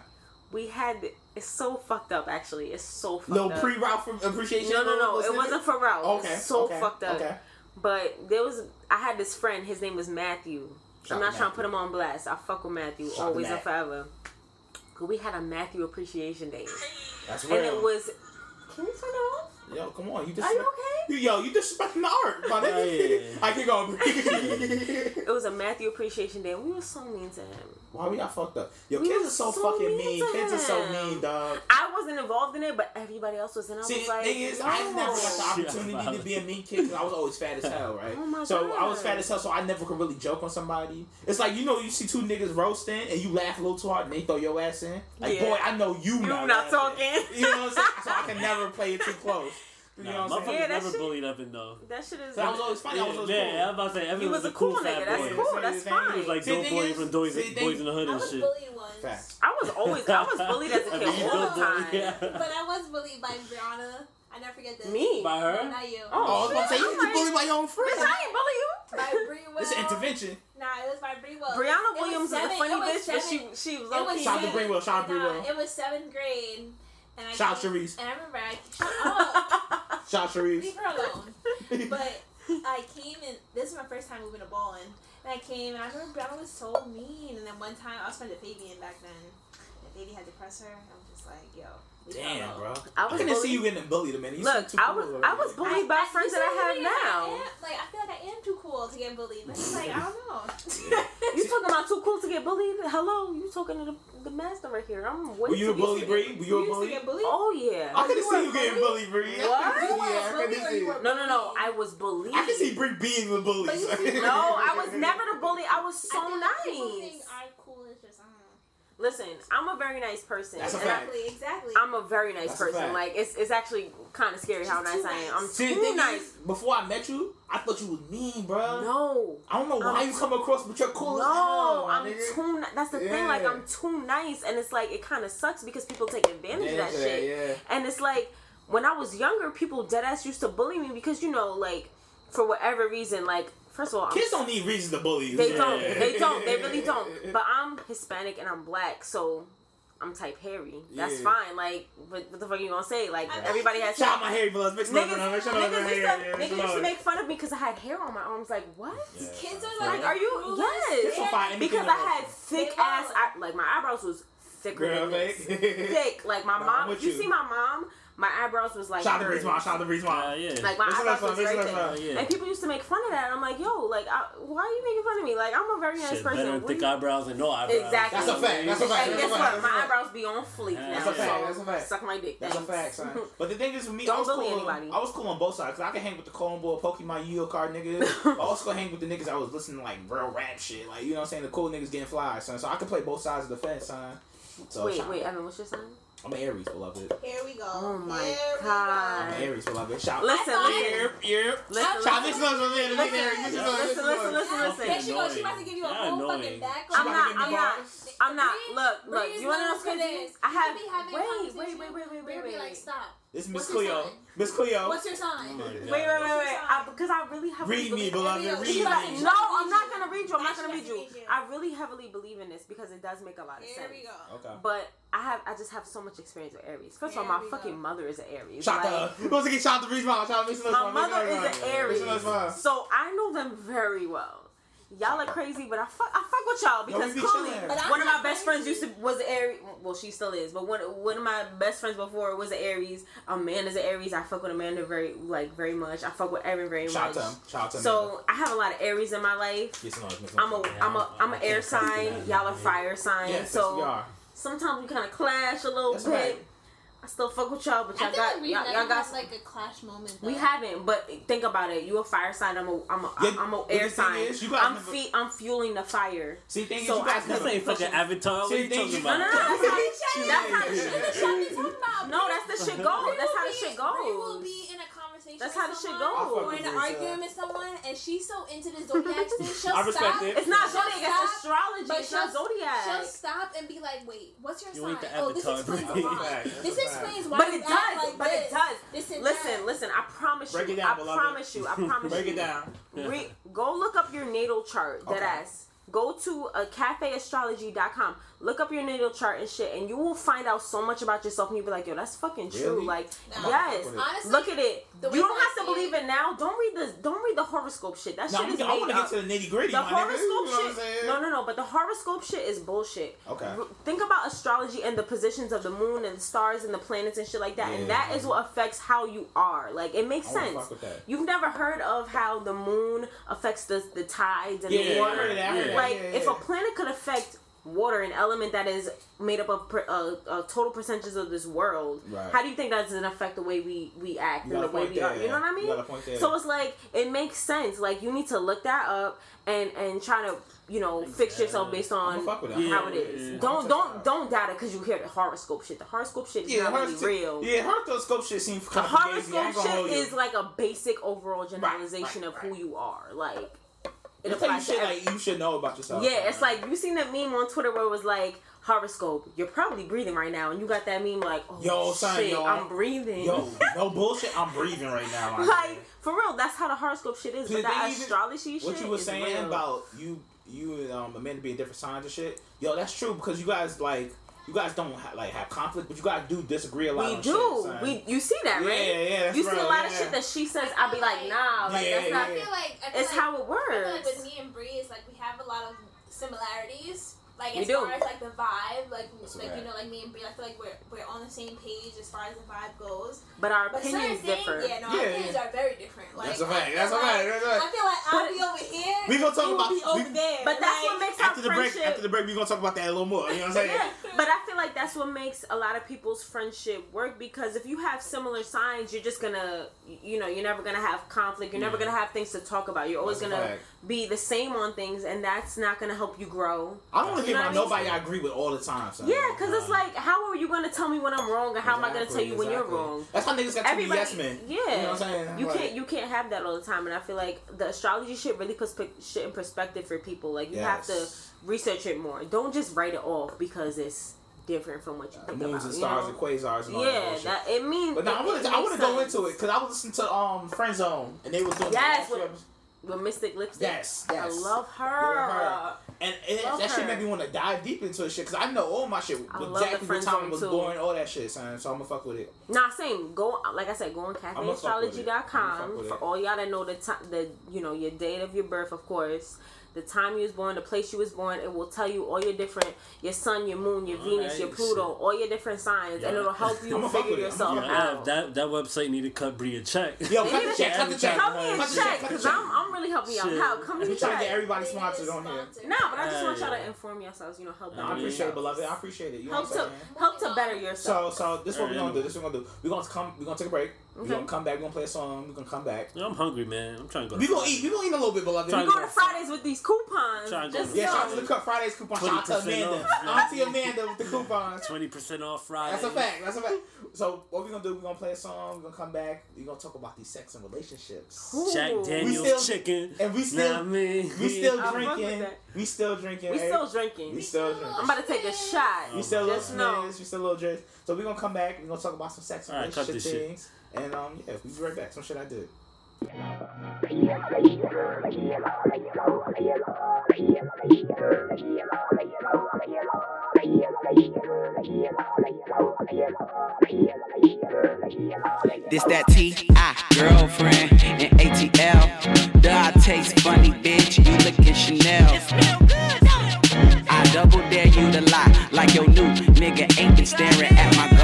We had it's so fucked up. Actually, it's so fucked no, pre Ralph appreciation. No, no, no. It wasn't for Ralph. Okay. So okay. fucked up. Okay. But there was I had this friend. His name was Matthew. Shout I'm not Matthew. trying to put him on blast. I fuck with Matthew Shout always Matt. and forever. We had a Matthew appreciation day. That's real. And it was. Can you turn it off? Yo, come on. You disrespect- Are you okay? Yo, you disrespecting the art, my. I can go. it was a Matthew Appreciation Day. We were so mean to him. Why we got fucked up? Your kids are so, so fucking mean. Kids are so mean, dog. I wasn't involved in it, but everybody else was in. I See, was like, thing is, no. I never got the opportunity to be a mean kid because I was always fat as hell, right? Oh so God. I was fat as hell, so I never could really joke on somebody. It's like you know, you see two niggas roasting and you laugh a little too hard and they throw your ass in. Like, yeah. boy, I know you. You not, not talking. You know what I'm saying? so I can never play it too close. You nah, know what I'm saying? Yeah, that never shit, bullied up in though. That shit is. So was always funny. Yeah, I was always cool. Yeah, I was about to say. Evan he was, was a cool, cool nigga. That's boy. cool. That's fine. He was like See, dope boy is, from Boys, See, boys in the Hood and shit. I was bullied once. I was always. I was bullied as a kid I mean, all the time. Yeah. But I was bullied by Brianna. I never forget this. Me? By her? Not you. Oh, oh I was about to say, you get bullied my own friend. Bitch, I ain't bully you. By Bree It's an intervention. Nah, it was by Bree Brianna Williams is a funny bitch, but she, she was low-key. Shout out to Bree Shout out to Bree It was seventh grade. And I Shout out Charisse. And I remember I... Shut up. Shots Reeves. Leave her alone. but I came and this is my first time moving a ball in. And I came and I remember Brown was so mean. And then one time I was friends with Fabian back then. And Fabian had to press her. I was just like, yo, Damn, bro. I was. I didn't see you getting bullied a minute. You Look, I was. Cool I was bullied I, by I, friends that I have now. Like I feel like I am too cool to get bullied. Like I don't know. you talking about too cool to get bullied? Hello, you talking to the, the master right here? I'm. Were you a bully, Bree? Were you a bully? Oh yeah. I can see you getting bullied, Bree. What? No, no, no. I was bullied. I can see Bree being the bully. No, I was never the bully. I was so nice. Listen, I'm a very nice person. That's exactly, exactly. I'm a very nice That's person. Like it's it's actually kind of scary how nice I am. I'm See, too nice. Is, before I met you, I thought you was mean, bro. No, I don't know why I'm, you come across, but you're cool. No, hell, I'm too. That's the yeah. thing. Like I'm too nice, and it's like it kind of sucks because people take advantage yeah, of that yeah, shit. And it's like when I was younger, people deadass used to bully me because you know, like for whatever reason, like First of all, I'm, kids don't need reasons to bully you. They don't. They don't. They really don't. But I'm Hispanic and I'm black, so I'm type hairy. That's yeah. fine. Like, what, what the fuck are you gonna say? Like, everybody has. Shout my hairy blood. Niggas, niggas, niggas, used, to, niggas used to make fun of me because I had hair on my arms. Like, what? Yeah. Kids are like, are you? Yes. Because I had thick ass. I, like, my eyebrows was thick. Girl, thick. Like, my mom. You see my mom? my eyebrows was like. Shout out to Reese Shout out to Reese uh, yeah. Like my eyebrows was very uh, yeah. and people used to make fun of that. And I'm like, yo, like, I, why are you making fun of me? Like, I'm a very nice Shit, person. Better thick you... eyebrows and no eyebrows. Exactly. That's a fact. That's a fact. And guess what? My eyebrows be on fleek now. That's a fact. That's a fact. Suck my dick. That's a fact. Son. But the thing is, with me, don't bully anybody. I was cool on both sides because I could hang with the Clone Boy, Pokemon, Yu card niggas. I also hang with the niggas I was listening to, like real rap shit. Like you know what I'm saying? The cool niggas getting fly, son. So I could play both sides of the fence, son. So wait, wait, Evan, what's your sign? I'm Aries, beloved. Here we go. Oh my Here god. I'm Aries, beloved. Shout out. Listen, yeah, yeah. Shout this love over there. Listen, listen, listen, listen, listen, listen. There she goes. She about to give you a whole fucking back. I'm not. I'm not. I'm not. Look, look. You want to know something? I have. Wait, wait, wait, wait, wait, wait, wait. Like stop. It's Miss Cleo. Miss Cleo. What's your sign? Wait, wait, wait, wait. Because I really have read me, beloved. Read me. Like, no, I'm not gonna read you. I'm not gonna read you. I really heavily believe in this because it does make a lot of sense. There we go. Okay. But I have, I just have so much experience with Aries. First of all, my fucking go. mother is an Aries. Shout like. Who wants to get shot out to Reese Mom? My mother is an Aries, so I know them very well y'all are crazy, but I fuck, I fuck with y'all because be one of my best friends used to was an Aries. Well, she still is, but one one of my best friends before was an Aries. Amanda's an Aries. I fuck with Amanda very like very much. I fuck with Erin very Shout much. Shout to so I have a lot of Aries in my life. Yes, no, I'm a I'm a I'm an air sign. Y'all are fire sign. Yes, so yes, sometimes we kind of clash a little That's bit. Right still fuck with y'all, but y'all got like y'all, y'all got like a clash moment. Though. We haven't, but think about it. You a fire sign. I'm a I'm a yeah, I'm a air sign. Is, you I'm fe- I'm fueling the fire. See, thing so is, you guys I, never... ain't fucking Avatar. See, what you talking about? No, no, no. That's how, the shit. That's goes. That's how the shit goes. We will be in a conversation. That's how the shit goes. Or in an argument with someone, and she's so into the zodiac thing, she'll I respect stop. It. It's not zodiac. It's astrology. But it's not zodiac. She'll stop and be like, "Wait, what's your you sign? Oh, this explains why. this explains why. But it does. Like but this. it does. This and listen, that. listen. I promise you. It down, I beloved. promise you. I promise you. Break it down. Yeah. Re- go look up your natal chart. Okay. Deadass. Go to a cafeastrology.com. Look up your natal chart and shit, and you will find out so much about yourself. And you'll be like, yo, that's fucking true. Really? Like, Nah. yes. Fuck with it. Honestly, Look at it. You don't have to believe it now. Don't read the don't read the horoscope shit. That No, shit I'm, is I want to get to the nitty gritty. The my horoscope You know what I'm shit. saying? No, no, no. But the horoscope shit is bullshit. Okay. Think about astrology and the positions of the moon and the stars and the planets and shit like that, yeah, and Yeah. that is what affects how you are. Like it makes I sense. fuck with that. You've never heard of how the moon affects the the tides and Yeah, the water. I heard that, I heard that, Like yeah, if a planet could affect water, an element that is made up of per, uh, uh, total percentages of this world, Right. how do you think that doesn't affect the way we we act You and the way point we are? there, You know what I you mean? got a point there. So it's like it makes sense. Like you need to look that up and and try to you know fix yourself based on I'ma fuck with it. how Yeah, it is. yeah. Don't don't check it out. don't doubt it because you hear the horoscope shit. The horoscope shit is Yeah, not her, really real. yeah, horoscope shit seems The kind of fugazi. I ain't horoscope shit is like a basic overall generalization right, of who you are. Like it It's like you applies every- like you should know about yourself. yeah, it's like you seen that meme on Twitter where it was like horoscope. You're probably breathing right now, and you got that meme like, oh Yo, son, shit, yo. I'm breathing. yo, no bullshit. I'm breathing right now. like for real, that's how the horoscope shit is. But that even- astrology shit. what you were saying real. about you, you and um, Amanda being different signs and shit. Yo, that's true because you guys like you guys don't ha- like have conflict, but you guys do disagree a lot. We do. Shit, we you see that, Yeah, right? yeah, that's you see a real, lot of shit that she says. I be like, nah, like Yeah, that's not. I feel like I feel It's like, how it I feel like works. with me and Bree, it's like we have a lot of similarities. Like We as do. far as like the vibe, like That's like right. you know, like me and Bree, I feel like we're we're on the same page as far as the vibe goes. But our But certain opinions things, differ. yeah, no, Yeah, our opinions are very different. Like, That's a I fact, feel that's a like- fact, that's a fact. I feel like I'll be over here. We gonna talk you will about- be over we- there. But that's like, what makes after our the break, after the break, we gonna talk about that a little more. You know what I'm saying? Yeah, but I feel like that's what makes a lot of people's friendship work because if you have similar signs, you're just gonna, you know, you're never gonna have conflict. You're never gonna have things to talk about. You're always That's gonna fact. Be the same on things, and that's not gonna help you grow. I don't want to You get know around what I mean? nobody I agree with all the time. Son. Yeah, because it's like, how are you gonna tell me when I'm wrong, and how am I gonna tell Exactly, you when you're wrong? That's how niggas got to be Everybody, yes men. yeah, You know what I'm saying? You Like- can't you can't have that all the time, and I feel like the astrology shit really puts shit in perspective for people. Like you have to research it more. Don't just write it off because it's different from what you think moons about. and you stars know? and quasars and all that Yeah, that it means. But now I want to I want to go into it because I was listening to um Friend Zone and they was doing Yes, the with- extras. with Mystic Lipstick. Yes, yes. I love her. her. And, and Love that shit made me want to dive deep into the shit because I know all my shit I love the exactly what time Zone it was too. born, all that shit, son. So I'm gonna fuck with it. Nah, same. Go like I said, go on I'ma fuck with it. I'ma fuck cafeastrology.com for it. all y'all that know the time, the you know your date of your birth, of course, the time you was born, the place you was born. It will tell you all your different your sun, your moon, your Venus, Alright, your Pluto, all your different signs, and it'll help you I'ma fuck figure with it. yourself I'ma Yeah, out. that that website need to cut Bree a check. Yo, cut They the need check, to- cut the check. Come me and Cut the check, check, cut the cause check. I'm, I'm really helping y'all Shit. out. Come me We and trying to check. get everybody They need sponsored a on here. sponsor. Nah, but I just Yeah, want y'all yeah. to inform yourselves. You know, help. No, I appreciate it, yourselves. beloved. I appreciate it. You know Help what I'm to saying? help to better yourself. So, so this is what we're gonna do. This is what we're gonna do. We're gonna come. We're gonna take a break. We're gonna come back. We're gonna play a song. We're gonna come back. I'm hungry, man. I'm trying to go. We gonna eat. We gonna eat a little bit, beloved. Trying We We gonna- go to Fridays with these coupons. Trying to go Just to Yeah, know. shout out to the Cut Fridays coupon. Shout out to Amanda. off. Auntie Amanda with the coupons. Twenty percent off Friday. That's a fact. That's a fact. So what we gonna do? We're gonna play a song. We're gonna come back. We're gonna talk about these sex and relationships. Jack Ooh. Daniels still- chicken. And we still, Nah, me. we still I drinking. We still drinking. We still drinking. We still drinking. I'm about to take a shot. We still a little Just know. smidge, we still a little dress. So we're gonna come back, we're gonna talk about some sex and All right, cut relationship this shit. things. And um yeah, we'll be right back. Some shit I did. This that T.I. girlfriend and ATL. The I taste funny, bitch. You lookin' Chanel. I double dare you to lie. Like your new nigga ain't been staring at my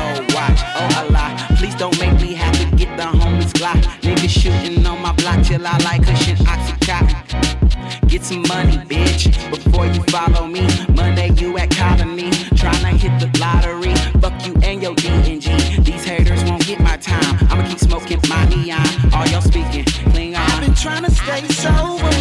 Niggas shooting on my block till I like cushion Oxycontin. Get some money, bitch, before you follow me. Monday you at Colony, tryna hit the lottery. Fuck you and your DNG. These haters won't get my time. I'ma keep smoking my neon. All y'all speaking, cling on. I've been tryna stay sober,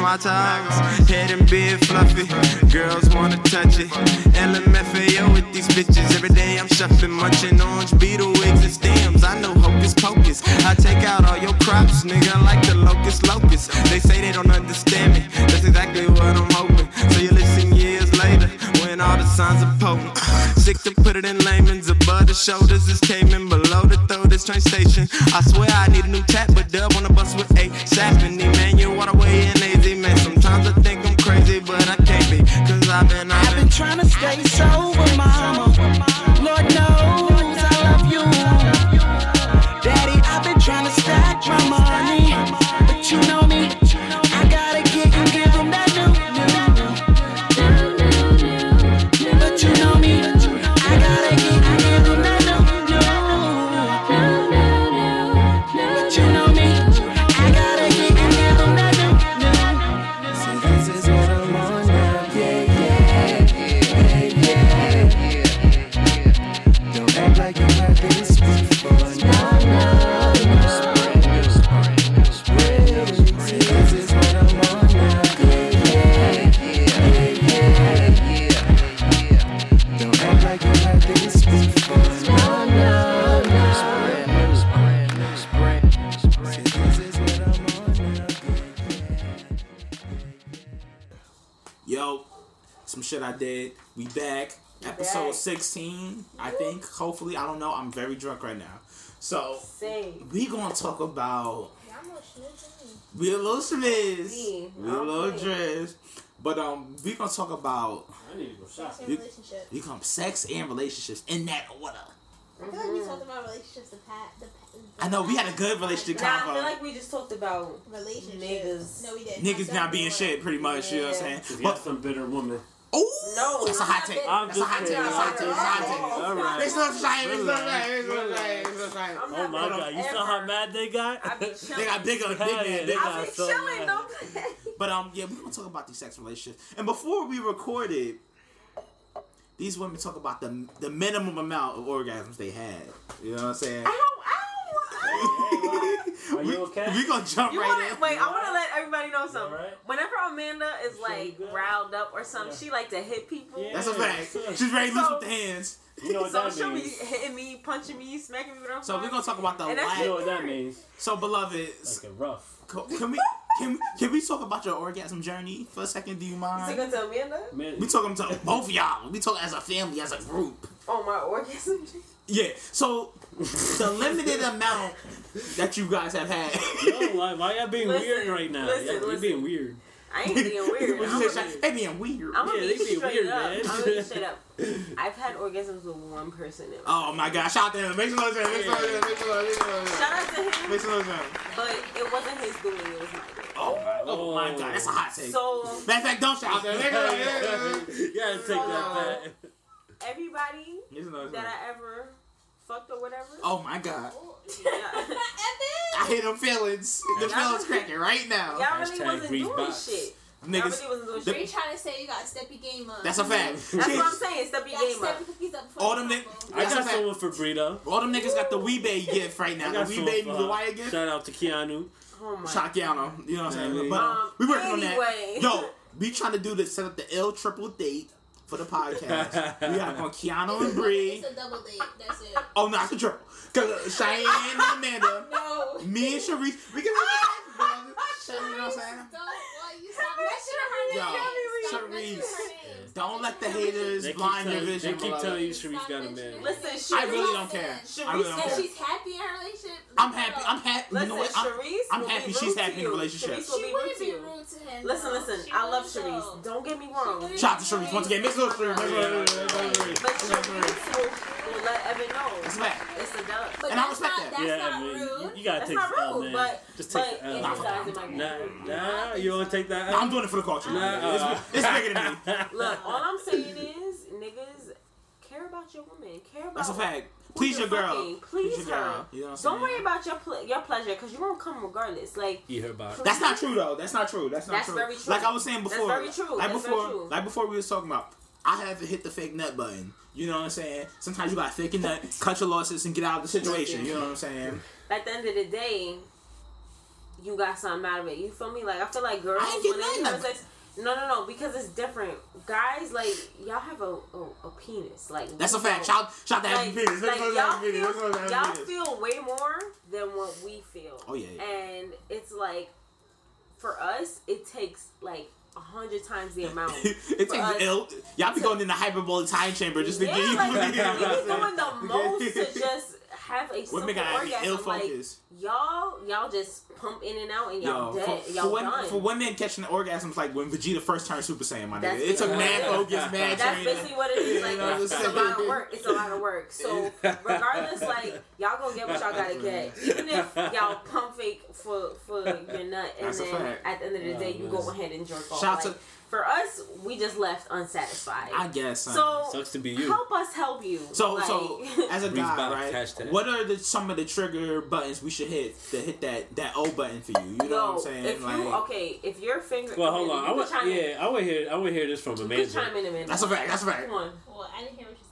my toes. Think. Hopefully, I don't know. I'm very drunk right now. So, Same. we gonna talk about Y'all more schmooze than we a little Smiz. Me. We a little dress. But um we gonna talk about I need to go Sex and We- relationship. we come sex and relationships in that order. I feel like we talked about relationships the past. The, pa- I know we had a good relationship Nah, I convo. feel like we just talked about relationships. niggas. No, we didn't. Niggas not being shit, pretty much. You know what I'm Yeah. saying? But But some bitter woman. Oh, No, that's a hot take. I'm That's a hot take. kidding. That's a hot take. That's a hot take. All right. It's not shame. It's not shame. It's not shame. It's not shame. Oh my god, you saw how mad they got? I be chilling. They got big on big man. they They got- got so chilling. mad. But um, yeah, we're gonna talk about these sex relationships. And before we recorded, these women talk about the the minimum amount of orgasms they had. You know what I'm saying? Ow, ow. Are you okay? We gonna jump You right wanna, in. wait, I want to let everybody know something. alright? Whenever Amanda is like riled up or something, she like to hit people. Yeah. That's a fact. She's ready to loose So- with the hands. You know what So that she'll be hitting me, punching me, smacking me with her So we're gonna talk about the And last. You know what that means. So beloved, Like a rough. can we can, can we talk about your orgasm journey for a second? Do you You mind? talking to Amanda? Man, We talking to both of y'all. We talking as a family, as a group. Oh my orgasm. Yeah. So the limited amount that you guys have had. yo, why, why y'all being Listen, weird right now? listen, y'all, you listen. being weird. I ain't being weird. I'm you gonna say, be, they being weird. I'm gonna Yeah, be they be straight weird, up. man. I'm gonna be straight up. I've had orgasms with one person. In my Oh my god! Shout out to him. Make some noise. Make some noise. Make some noise. Make. Shout out to him, Make some noise. but it wasn't his doing. It was my doing. Oh my, oh my oh. god, that's a hot take. So Matter of fact, don't shout out there. Make some noise. you gotta take that back. everybody Make some noise. that I ever fucked or whatever. Oh my god. Yeah. I hate them feelings. The feelings cracking right now. Y'all really Hashtag wasn't doing box. shit. Y'all Niggas. really wasn't doing the- shit. trying to say you got to step your game up? That's a fact. That's what I'm saying. Step You your game up. your cookies up before All them niggas- I got someone for Brito. All them niggas got the WeBay gift right now. got The someone WeBay for the her. wire gift. Shout out to Keanu. Oh my. Shakiano. You know what I'm saying? Yeah, But Um, we working on that. Yo, we trying to do this. Set up the L triple date for the podcast. we got on Keanu and Bree. It's a double date. That's it. Oh no, it's a triple. Cause uh, Cheyenne and Amanda, No. me and Sharice, we can. Shut, you know what I'm saying? Don't, well, you stop mentioning her name. Yo, Sharice, don't let the haters blind your vision. They keep telling you Sharice got a man. Listen, Sharice, I really don't care. Sharice I really don't care. she's happy in her relationship. I'm happy. I'm happy. Listen, you know what? I'm, I'm happy she's happy in the relationship. She won't be rude to him, listen, listen. She I love Sharice. Don't get me wrong. Shout out to Sharice once again. Make sure Sharice. But Sharice will let Evan know. It's a dub. And I respect that. Yeah, I mean, you gotta take not rude, But just take it nah, nah, nah, you don't take that. Nah, I'm doing it for the culture. Nah, it's, uh, it's bigger than me. Look, all I'm saying is, niggas care about your woman. Care about. That's a fact. Please your girl. Fucking, please, please, her. Girl. You know don't worry about your your pleasure because you won't come regardless. Like. That's not true though. That's not true. That's not That's true. Very true. Like I was saying before. That's very true. Like That's before. True. Like before we was talking about. I have to hit the fake nut button. You know what I'm saying? Sometimes you gotta fake a nut, cut your losses, and get out of the situation. You know what I'm saying? At the end of the day, you got something out of it. You feel me? Like I feel like girls when they have. No, no, no, because it's different. Guys, like y'all have a a, a penis. Like that's a fact. Shout shout that like, penis. Like, y'all, feel, y'all, feel way more than what we feel. Oh yeah. yeah. And it's like for us, it takes like a hundred times the amount. it takes us. Ill. Y'all be going in the hyperbolic time chamber just to yeah, get like, we be doing the most to just have a simple Women got orgasm. Ill focus. Y'all, y'all just pump in and out, and y'all Yo, dead. For, y'all for done. When, for women catching the orgasms, like when Vegeta first turned Super Saiyan, my nigga, it took yeah. mad focus, mad That's basically what it is. Like, you know it's a lot of work. It's a lot of work. So regardless, like y'all gonna get what y'all gotta get, even if y'all pump fake for for your nut, and That's then at the end of the day, you go ahead and jerk off. Shout like, to for us, we just left unsatisfied. I guess. Um, so sucks to be you. Help us help you. So like, so as a guy, right? Hashtag. What are the some of the trigger buttons we should hit to hit that that O button for you? You know Yo, what I'm saying? If like, you, okay, if your finger. Well, hold on. I would, yeah, in. I would hear I would hear this from a minute. That's a fact. That's a fact. Come on. Well, I didn't hear what you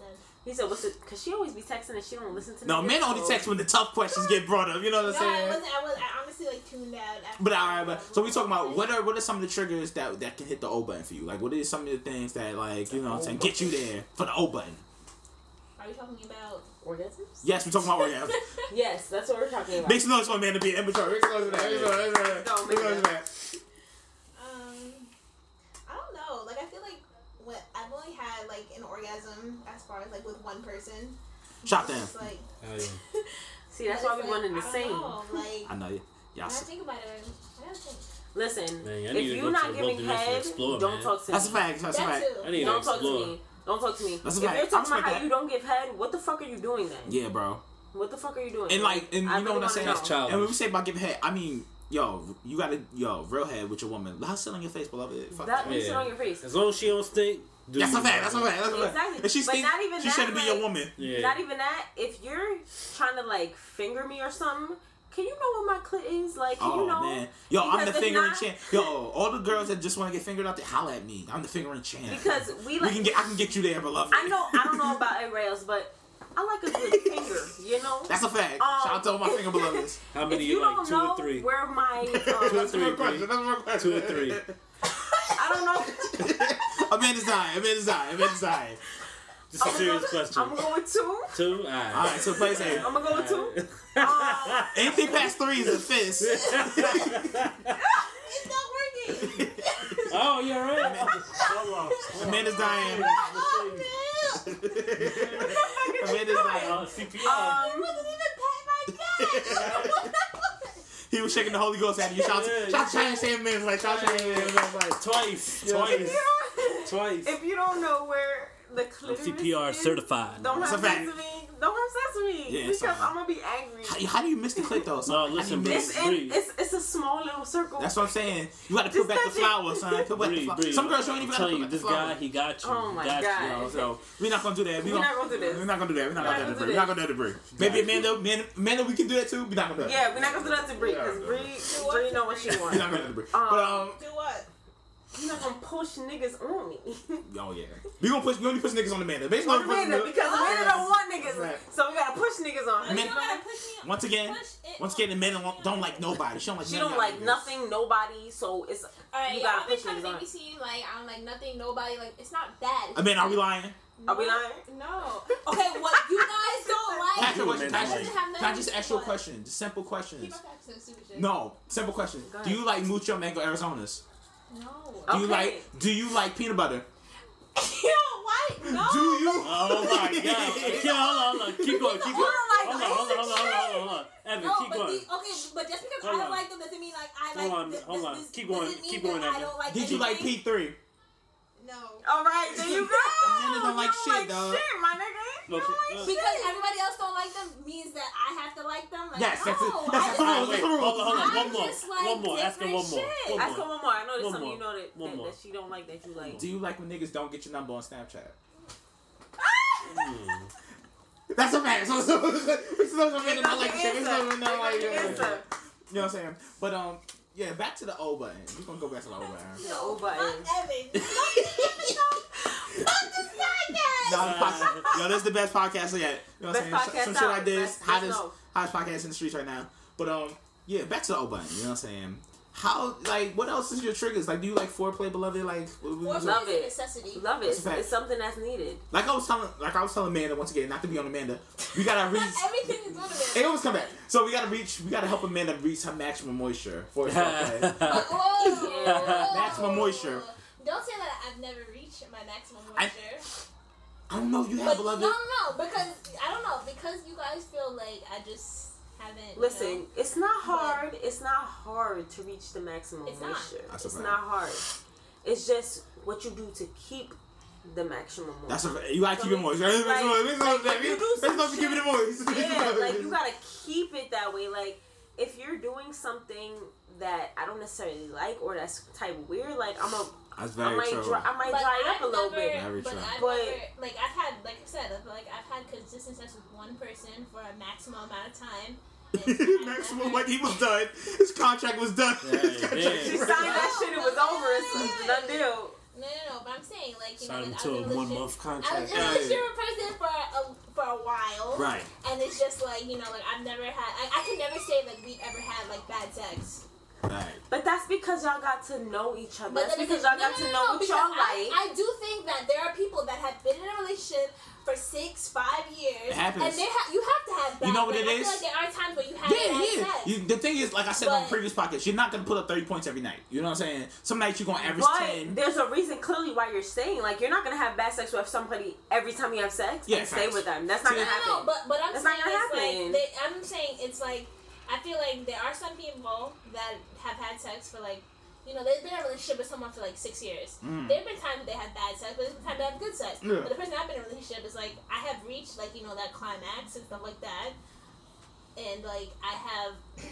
he said, "What's it?" Because she always be texting and she don't listen to. No, men only text when the tough questions get brought up. You know what I'm no, saying? I wasn't. I was I honestly like tuned out. But all right, but so we talking about what are what are some of the triggers that that can hit the O button for you? Like, what are some of the things that like you know saying get you there for the O button? Are you talking about orgasms? Yes, we're talking about orgasms. yes, that's what we're talking about. Make some noise for a man to be immature. Makes some noise for that. Make some noise for that. only had like an orgasm as far as like with one person. Shot down. Like. See, that's why we wanted the same. I know you. Y'all I think about it. I. Listen, man, if you're not giving head, explore, don't man. talk to me. That's a fact. That's that a fact. I need don't to talk to me. Don't talk to me. That's if fact. you're talking about how you don't give head, what the fuck are you doing then? Yeah, bro. What the fuck are you doing? And like, and I you know what I'm saying? that's childish. And when we say about giving head, I mean yo, you gotta yo, real head with your woman. Let her sit on your face, beloved. Fuck that, that. Yeah. sit on your face. As long as she don't stink, that's a fact. That's a fact. That's a fact. Exactly. And but not even she that, shouldn't like, be your woman. Yeah. Not even that. If you're trying to like finger me or something, can you know where my clit is? Like, can oh, you know? Man. Yo, because I'm the fingering not... champ. Yo, all the girls that just want to get fingered out, they holla at me. I'm the fingering champ. Because we like, we can get, I can get you there, beloved. I know, I don't know about it, Rails, but I like a good finger. You know, that's a fact. Um, Shout out to all my finger beloveds. How many? If you, like, don't two know or three? Where my um, two or three? That's my question. Two or three. I don't know. Amanda's eye. Amanda's eye. Amanda's eye. Just a I'm serious gonna, question. I'm going with two. Two? Alright. Alright, so play safe. I'm gonna go with two. Um, Anything past three is a fist. it's not working. oh, you're right. Amanda's dying. Amanda's dying. Oh, uh, Um, I wasn't even past my guess he was shaking the Holy Ghost at you. Shout, to shout to China Sandman. Like, shout to China Sandman. Like, twice. Twice. Twice. If you don't know where the clitoris. I'm CPR certified. Don't have sex with me. Don't have sex with me yeah, because I'm gonna be angry. How, how, do you miss the clit though? No, listen, breathe, it's, breathe. it's, it's a small little circle. That's what I'm saying. You got to put back the flowers, son. Put back the flowers. Some girls don't even got to put back this guy, he got you. Oh my god. So we're not gonna do that. We're, not gonna do this. We're not gonna do that. We're not gonna do that. We're not gonna do that. Breathe. Maybe Amanda, Amanda, we can do that too. We're not gonna do that. Yeah, we're not gonna do that to Bree because Bree, Bree know what she wants. We're not gonna do Bree. But um, um, do what? You're not gonna push niggas on me. oh yeah, we gonna push. We only push niggas on Amanda. Based Amanda, because Amanda don't want niggas, so we gotta push niggas on her. Push me, once again, once again, the men don't like nobody. She don't like. She don't like niggas. nothing, nobody. So it's all right. You yeah, gotta push niggas on. Make me like I'm like nothing, nobody. Like it's not bad. Uh, Amanda, are we lying? Are we lying? No. Okay, what you guys don't like. Patrick, question, Patrick, can I just ask you a question? Just simple questions. No, simple question. Do you like mucho mango Arizonas? Name. Do you like Do you like peanut butter? Yo, why? No. Do you? Oh my god. Yeah, hold on, hold on. Keep going, keep going. Hold on, hold on, hold on, hold on, hold on. Evan, No, keep but going. the, okay, but just because Hold I on. like them doesn't mean like I Hold like. on, this, hold on. This, Keep going, doesn't keep going, I Evan. don't like Did you like. P three? No. All right, there you go. Amanda don't like You shit, dog. Shit, my nigga. You Look, don't like look. shit. Because everybody else don't like them means that I have to like them. Like, Yes, no, that's it. I That's just the Alright, rule. wait, That's the rule. hold on, hold on. One more. like One more. Ask her one more. different shit. One Ask her more. one more. I know there's One something more. you know that, One that, more. that she don't like that you like. Do you like when niggas don't get your number on Snapchat? Hmm. That's a fact. So, so, we still gonna They get got not like the shit. We still answer. gonna not like They got the uh, answer. You know what I'm saying? But um, yeah, back to the O button. We're gonna go back to the O button. The O button. Fuck Evan. Fuck this podcast. No, this podcast- Yo, this is the best podcast yet. You know what I'm Best saying? podcast Some shit like out. this, Best- hottest, hottest podcast in the streets right now. But um, yeah, back to the O button. You know what I'm saying? How like what else is your triggers? Like, do you like foreplay, beloved? Like, what- what- Foreplay Love it. necessity. Love it. It's, it's something that's needed. like I was telling, like I was telling Amanda once again, not to be on Amanda. We gotta reach. Everything is one of it. It always come back. So we gotta reach. We gotta help Amanda reach her maximum moisture for foreplay. Oh, whoa. Yeah. Maximum moisture. Don't say that I've never reached my maximum I- moisture. I don't know if you have but beloved. no, no, because I don't know because you guys feel like I just haven't. you Listen, know, it's not hard. It's not hard to reach the maximum It's not. moisture. That's It's not hard. It's just what you do to keep the maximum moisture. That's a, you gotta keep it moist. Right? Like- like, you do some not keep it moist. yeah, like you gotta keep it that way. Like if you're doing something that I don't necessarily like or that's type weird, like I'm a That's I might true. dry, I might but dry up I've a little never, bit. Very but true. I've But- never, like I've had, like I said, like I've had consistent sex with one person for a maximum amount of time. And I've Maximum, like he was done. His contract was done. Yeah, His yeah. contract She signed done. that shit. It was over. It's, it's done deal. No, no, no. But I'm saying, like, you Signed know, like, to I a in a one relationship- month I was contract. in a relationship with a for a, for a while, Right. And it's just like you know, like I've never had. I, I can never say like we've ever had like bad sex. Right. But that's because y'all got to know each other. But That's because again- y'all no, got no, to know no, what y'all I, like. I do think that there are people that have been in a relationship for six, five years, It happens. and they ha- you have to have. Bad, You know what like, it I is? feel like there are times where you have Yeah, bad yeah. sex. You, the thing is, like I said on previous podcasts, you're not gonna put up 30 points every night. You know what I'm saying? Some nights you're gonna average But 10. there's a reason clearly why you're staying. Like you're not gonna have bad sex with somebody every time you have sex Yeah, and stay with them. That's not See, gonna No, no, but but I'm That's saying not gonna it's happen. like they, I'm saying it's like I feel like there are some people that have had sex for like you know they've been in a relationship with someone for like six years. Mm. There have been times they had bad sex, but there's been times they have good sex. Yeah. But the person I've been in a relationship is like I have reached like you know that climax and stuff like that, and like I have.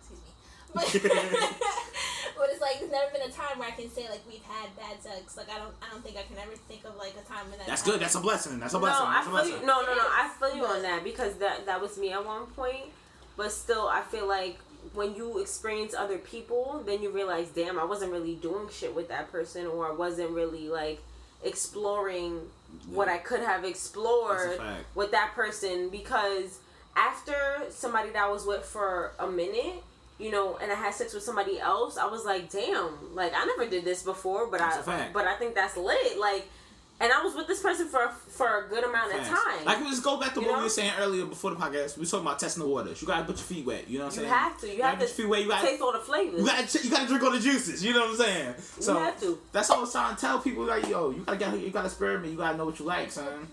excuse me. But, but it's like there's never been a time where I can say like we've had bad sex. Like I don't, I don't think I can ever think of like a time when that. That's happened. good. That's a blessing. That's a blessing. I That's a feel you. No, no, no. I feel you on that because that that was me at one point. But still, I feel like when you experience other people, then you realize, damn, I wasn't really doing shit with that person, or I wasn't really like exploring what I could have explored with that person. Because after somebody that I was with for a minute, you know, and I had sex with somebody else, I was like, damn, like I never did this before, but That's I but I think that's lit. Like and I was with this person for for a good amount of time. Like, let's go back to You what know? we were saying earlier before the podcast. We were talking about testing the waters. You gotta put your feet wet. You know what I'm saying? you have to. You, gotta have to your feet wet. You gotta taste all the flavors. You gotta, you gotta drink all the juices. You know what I'm saying? So have to. that's all I'm trying to tell people. Like, yo, you gotta get, you gotta experiment. You gotta know what you like, son.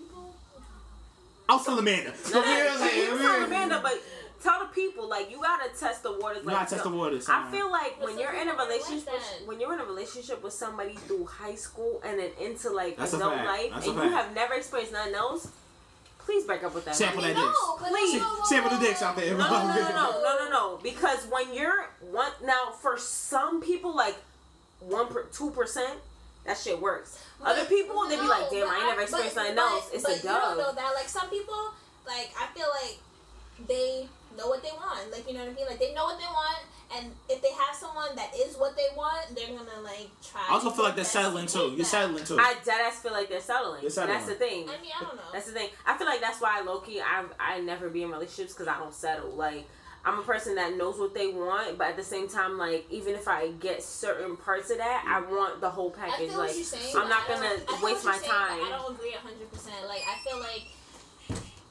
I'll telling Amanda. No, no, You know what I'm you saying? tell Amanda, but tell the people like you gotta test the waters. You gotta test the waters, I feel like But when you're in a people aren't like relationship, when you're in a relationship with somebody through high school and then into like That's adult life, That's and you have never experienced nothing else, please break up with that. Sample that dicks. No, 'cause Please. Sample the dicks out there. No, no, no, no, no, no, no, no. Because when you're one now, for some people, like one two percent, that shit works. Other But- people, they be like, damn, I ain't never experienced nothing else. It's but a you don't know that. Like some people, like I feel like they know what they want. Like you know what I mean? Like they know what they want, and if they have someone that is what they want, they're gonna like try. I also feel like they're settling too. You're that. settling too. I dead ass feel like they're settling. They're settling. That's the thing. I mean, I don't know. That's the thing. I feel like that's why low key I I never be in relationships because I don't settle. Like I'm a person that knows what they want, but at the same time, like even if I get certain parts of that, I want the whole I package. feel like what you're saying. I'm not I gonna waste my saying, time. I don't agree hundred percent. Like I feel like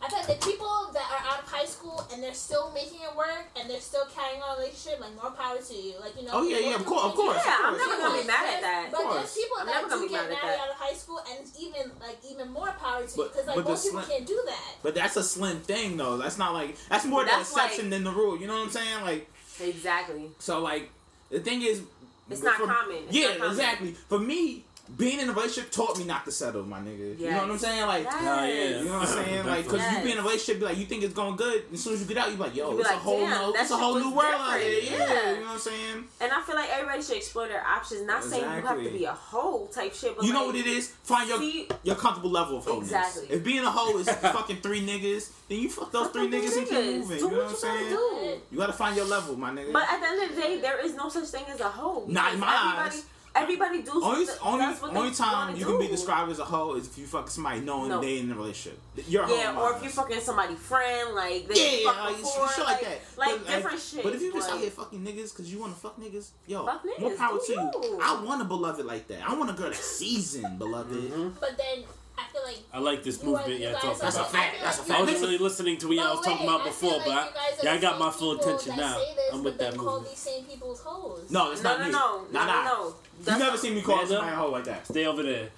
I thought the people that are out of high school and they're still making it work and they're still carrying on a relationship, like more power to you. Like you know. Oh yeah, yeah, of course, of course. Yeah, I'm never gonna be mad at that. But there's people I'm that do get married out of high school, and even like even more power to but, you because like most people can't do that. But that's a slim thing though. That's not like that's more that's the exception like, than the rule. You know what I'm saying? Like exactly. So like the thing is, it's not common. It's yeah, not common. exactly. For me, being in a relationship taught me not to settle, my nigga. Yes. You know what I'm saying? Like, yes. yeah. you know what I'm saying? Like, because yes. you be in a relationship, be like, you think it's going good. As soon as you get out, you like, yo, it's, like, a whole no, it's a whole new world out here. Yeah. yeah. You know what I'm saying? And I feel like everybody should explore their options. Not exactly. saying you have to be a whole type shit, but you like, know what it is? Find your see, your comfortable level of wholeness. Exactly. If being a hoe is fucking three niggas, then you fuck those three niggas, and keep moving. Do you know what, I'm saying? Do. You gotta find your level, my nigga. But at the end of the day, there is no such thing as a hoe. Not in my eyes. Everybody do. Only, only, only time you do. can be described as a hoe is if you fuck somebody knowing no. they in a relationship. You're yeah, or if you're fucking somebody friend, like they yeah, fuck yeah, before, shit like, like, that, like, like different like, shit. But if you just out here fucking niggas because you want to fuck niggas, yo, fuck niggas, more power to you. you. I want a beloved like that. I want a girl that's seasoned, beloved. Mm-hmm. But then I like I like this movement y'all. That's a fact. That's a fact. I wasn't really listening to what y'all was talking about before, but yeah, I got my full attention now. I'm with that movement. Call these same people's hoes. No, it's not me. No, no, no. You never seen me call them somebody hoe like that. Stay over there.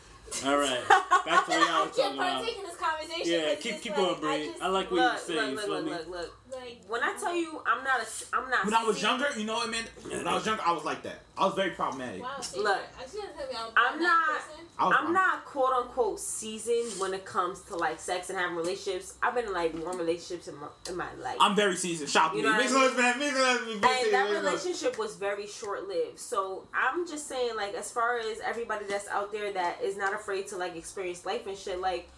All right, back to what y'all talking about. Yeah, keep keep going, Bree. I like what you're saying. Look, me? Look, look, look like when I tell you I'm not a I'm not. When I was younger, you know what I mean. When I was younger, I was like that. I was very problematic. Wow, Look, I'm not. I'm not quote unquote seasoned when it comes to like sex and having relationships. I've been in like one relationships in my, in my life. I'm very seasoned. Shop you know me. I mean? me, and that relationship was very short lived. So I'm just saying, like, as far as everybody that's out there that is not afraid to like experience life and shit, like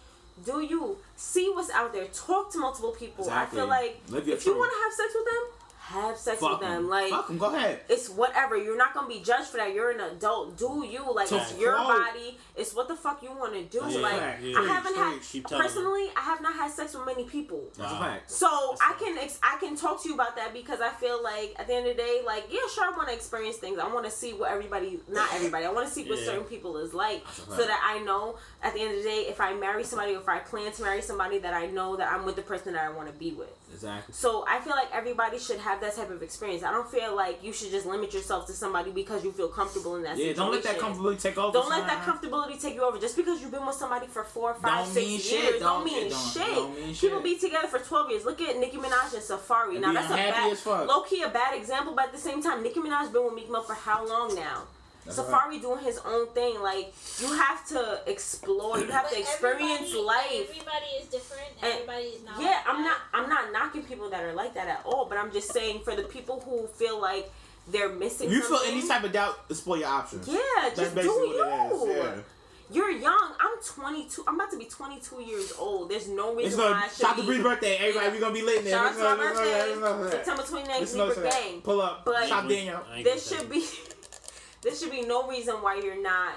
do you see what's out there? Talk to multiple people. Exactly. i feel like if you want to have sex with them have sex Fuck with them. Em. Like, Fuck go ahead. It's whatever. You're not gonna be judged for that. You're an adult. Do you like? It's your body. It's what the fuck you want to do. Yeah, like, yeah, I haven't had personally. I have not had sex with many people. That's wow. a fact. So That's I can ex- I can talk to you about that because I feel like at the end of the day, like yeah, sure, I want to experience things. I want to see what everybody, not everybody. I want to see what yeah. certain people is like, so that I know at the end of the day, if I marry somebody, if I plan to marry somebody, that I know that I'm with the person that I want to be with. Exactly. So I feel like everybody should have that type of experience. I don't feel like you should just limit yourself to somebody because you feel comfortable in that. Yeah, situation. don't let that comfortability take over. Don't let that comfortability take you over. Just because you've been with somebody for four, five, don't six years, shit. Don't, don't, mean don't, shit. Don't mean People be together for twelve years. Look at Nicki Minaj and Safaree. Now that's a bad, low key a bad example, but at the same time, Nicki Minaj's been with Meek Mill for how long now? Safaree right. doing his own thing. Like you have to explore. You have but to experience everybody, life. Everybody is different. Everybody is not. Yeah, I'm not. I'm not knocking people that are like that at all. But I'm just saying for the people who feel like they're missing. You feel any type of doubt? Explore your options. Yeah, That's just do you. Yeah. You're young. I'm 22. I'm about to be 22 years old. There's no reason gonna, why I should shout be. To Bree's birthday. Everybody, yeah. we're going to be lit now. Shout out to my birthday. September 29th, Libra Bang. Pull up. But shout Daniel. This should be there should be no reason why you're not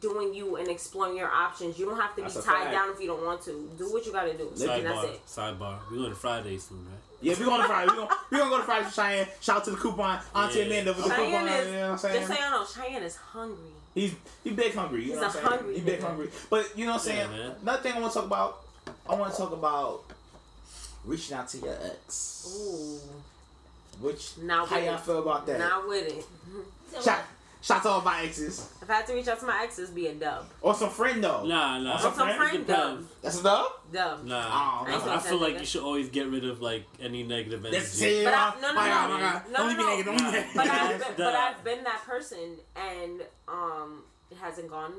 doing you and exploring your options. You don't have to that's be tied fact. down if you don't want to. Do what you gotta do. Sidebar. That's it. Sidebar. We're going to Friday soon, right? Yeah, we're going to Friday. We're going, we're going to go to Friday for Cheyenne. Shout out to the coupon. Auntie yeah. Amanda for the Cheyenne coupon. Is, you know what I'm saying? Just saying, no, Cheyenne is hungry. He's he big hungry. You He's know what I'm saying? hungry. He big hungry. But you know what I'm saying? Yeah, Another thing I want to talk about, I want to talk about reaching out to your ex. Ooh. Which, now? how y'all feel about that? Not with it. Shout. Shout out to all my exes. I've had to reach out to my exes, be a dub. Or some friend though. Nah, nah. Or some, some friend, friend dub. That's a dub. Dub. Nah. Oh, I, I feel like nigga. you should always get rid of like any negative energy. That's it. But I, no, no, no, God, no, no, no, no, no, no, no. But I've been that person, and um, it hasn't gone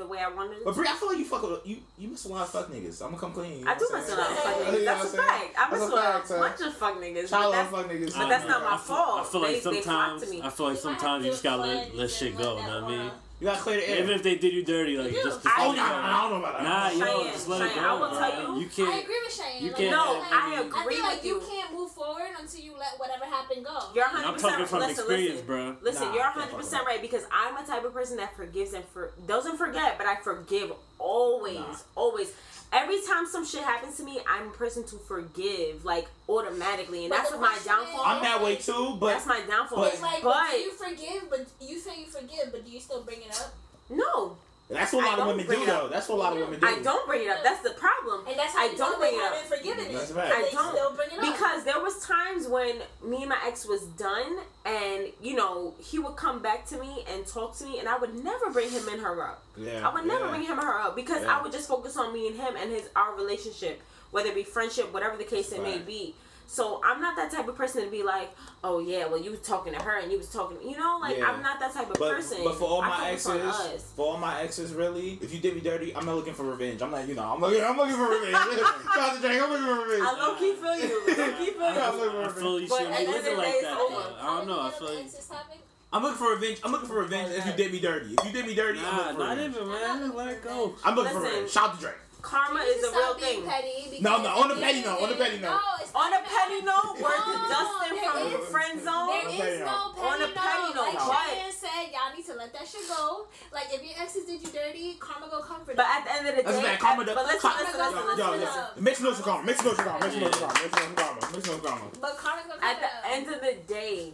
the way I wanted it. But Bree, I feel like you fuck with, you you miss a lot of fuck niggas. I'm gonna come clean. You I do miss a lot of fuck niggas. That's a fact. I miss a bunch of fuck niggas. Child but fuck niggas. But that's not my fault. I feel like sometimes I feel like sometimes you just gotta let shit go. You know what I mean? You got clear the air. Even if they did you dirty, like you just. just I, don't, know. I don't know about that. Nah, yo, just let Cheyenne, it go. I will tell you. You can't. I agree with Cheyenne. You can't. No, I agree I feel like you. you. can't move forward until you let whatever happened go. You're 100. I'm talking from listen, experience, listen, bro. Listen, nah, you're 100 percent right because I'm a type of person that forgives and for doesn't forget, but I forgive always, nah. always. Every time some shit happens to me, I'm a person to forgive, like automatically, and But that's what my question downfall. I'm that way too, but that's my downfall. but- It's like, but but do you forgive? But you say you forgive, but do you still bring it up? no, that's what a lot of women do, though. That's what a lot of women do. I don't bring it up. That's the problem. And that's how I don't bring it up. Forgiven it. That's right. I don't bring it up because there was times when me and my ex was done, and you know he would come back to me and talk to me, and I would never bring him and her up. Yeah, I would never yeah. bring him and her up because yeah. I would just focus on me and him and his our relationship, whether it be friendship, whatever the case it right. may be. So I'm not that type of person to be like, oh yeah, well you was talking to her and you was talking, you know, like yeah. I'm not that type of but, person. But for all my exes, for all my exes, really, if you did me dirty, I'm not looking for revenge. I'm like, you know, I'm looking, I'm looking for revenge. Dr. Drake, I'm looking for revenge. I low key feel you. Low key feel you. I'm looking for revenge. But at the end of. I don't know. I feel like. I'm looking for revenge. I'm looking for revenge. If you did me dirty, if you did me dirty, nah, I'm looking for not revenge. even man. Let it go. I'm looking Listen, for revenge. Shout to Drake karma is a real thing. no, no, on the petty note, on the petty note. No, on a petty note, word to Dustin from is, Friend Zone. There is no petty On a petty note, like Cheyenne said, y'all need to let that shit go. Like if your exes did you dirty, karma go comfort. But at the end of the day, karma. But let's listen, yo, listen. Mix notes with karma. Mix notes with karma. Mix notes with karma. Mix notes with karma. But karma. At the end of the day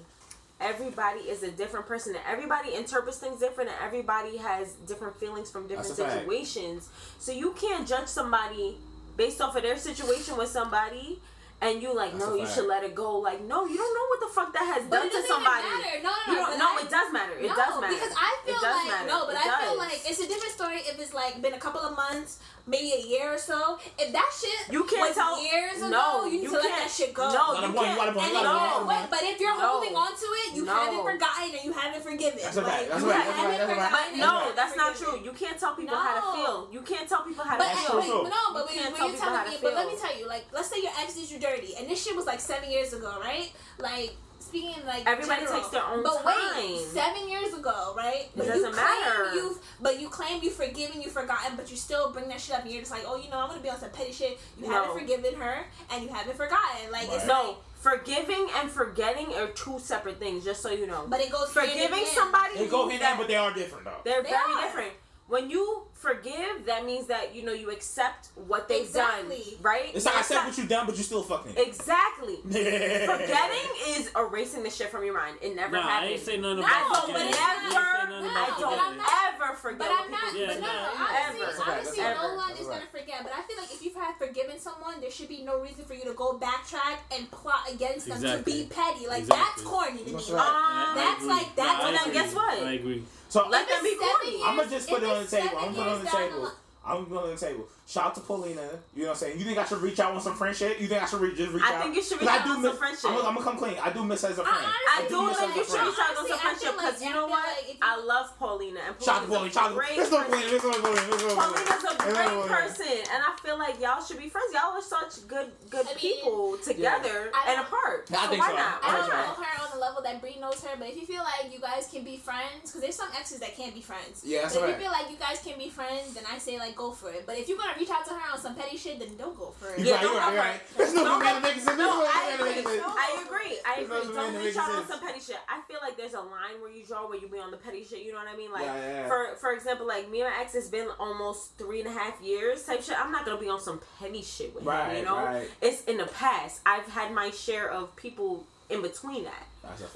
everybody is a different person and everybody interprets things different and everybody has different feelings from different situations. Fact. So you can't judge somebody based off of their situation with somebody and you like, That's no, you should let it go. Like, no, you don't know what the fuck that has but done to somebody. No, no, no, no. I, it does matter. It no, does matter because I feel like matter. no, but it I does. feel like it's a different story if it's like been a couple of months, maybe a year or so. If that shit you can't tell years ago, no, you need you to let that shit go. No, you, you can't. No, wait, but if you're holding on to it, you haven't forgotten and you haven't forgiven. That's right. That's right. But no, that's not true. You can't tell people how to feel. You can't tell people how to feel. No, but when you tell me, but let me tell you, like, let's say your ex is you dirty. And this shit was like seven years ago, right? Like speaking like everybody general, takes their own but time. wait seven years ago right it doesn't matter you've but you claim you've forgiven you've forgotten but you still bring that shit up and you're just like oh you know i'm gonna be on some petty shit you no. haven't forgiven her and you haven't forgotten like it's no like, Forgiving and forgetting are two separate things, just so you know. But it goes forgiving somebody. They go hand in hand, but they are different though. They're they very are. different. When you forgive, that means that you know you accept what they've exactly. done, right? It's like I accept what you've done, but you still fucking. Exactly. Forgetting is erasing the shit from your mind. It never nah, happened. I ain't say no, no, never. I don't not, ever forget. But I'm not. Yeah, but no, ever. no one is gonna forget. But I feel like if you've had forgiven someone, there should be no reason for you to go backtrack and plot against them to be petty. Like exactly. that's corny to me. That's, right. um, that's like that's. And then guess what? I agree. So let them be corny. I'm gonna just put it on the table. I'm gonna put it on the table. I'm gonna put it on the table. Shout out to Paulina. You know what I'm saying? You think I should reach out on some friendship? You think I should re- just reach I out? I think you should reach out on miss, some friendship. I'm, I'm, gonna come clean. I do miss her as a friend. I, I do, do miss as a friend. You should reach out on some friendship because you know what? I love Paulina and shout out Paulina. Shout great Paulina. Paulina's a great person, and I feel like y'all should be friends. Y'all are such good good people together and apart. I so think why so. not? I don't know her on the level that Bree knows her, but if you feel like you guys can be friends, because there's some exes that can't be friends. Yeah, If you feel like you guys can be friends, then I say like go for it. But if you're gonna to reach out to her on some petty shit, then don't go for it. You're yeah, right, don't go for it. There's no man to make sense. No, I agree. I agree. I agree. Don't reach out on some petty shit. I feel like there's a line where you draw where you be on the petty shit. You know what I mean? Like yeah, yeah. for for example, like me and my ex has been almost three and a half years type shit. I'm not gonna be on some petty shit with right, him. You know, it's in the past. I've had my share of people in between that.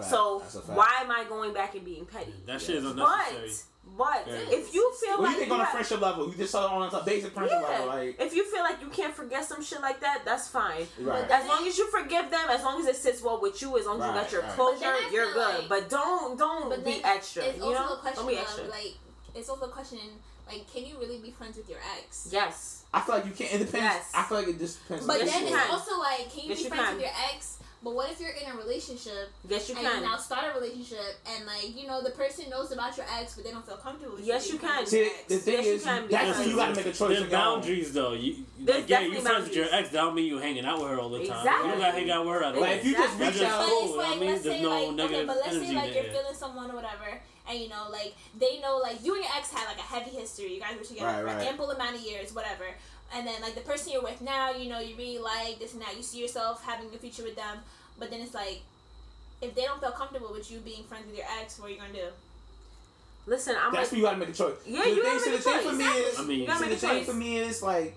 So why am I going back and being petty? That shit is unnecessary. But but yeah. if you feel like you think on a friendship level, you just saw on a basic friendship yeah. level. Like if you feel like you can't forget some shit like that, that's fine. Right. As long as you forgive them, as long as it sits well with you, as long as right, you got your right. closure, you're good. Like, but don't don't be extra. you know, don't be extra. Of, like it's also a question like can you really be friends with your ex? Yes. I feel like you can't. It depends. Yes. I feel like it just depends. But then it's also like can you yes, be you friends can. with your ex? But what if you're in a relationship? Yes, you and can. Now start a relationship, and like you know, the person knows about your ex, but they don't feel comfortable. with Yes, you, can. See, the thing yes, is, you can that's when you got to make a choice. There's boundaries, though. You, like, yeah, you friends with your ex. That don't mean you hanging out with her all the time. Exactly. You don't got to hang out with her at all. Like, if you just reach out, cool. like, I mean, let's there's say, no like, negative okay, but let's say like you're feeling someone or whatever, and you know, like they know, like you and your ex had like a heavy history. You guys were together right, for right. ample amount of years, whatever and then like the person you're with now, you know, you really like this and that. You see yourself having a future with them, but then it's like, if they don't feel comfortable with you being friends with your ex, what are you gonna do? Listen, I'm. That's like, where you gotta make a choice. Yeah, you gotta make a choice. For me is, I mean, you gotta make a choice. for me is like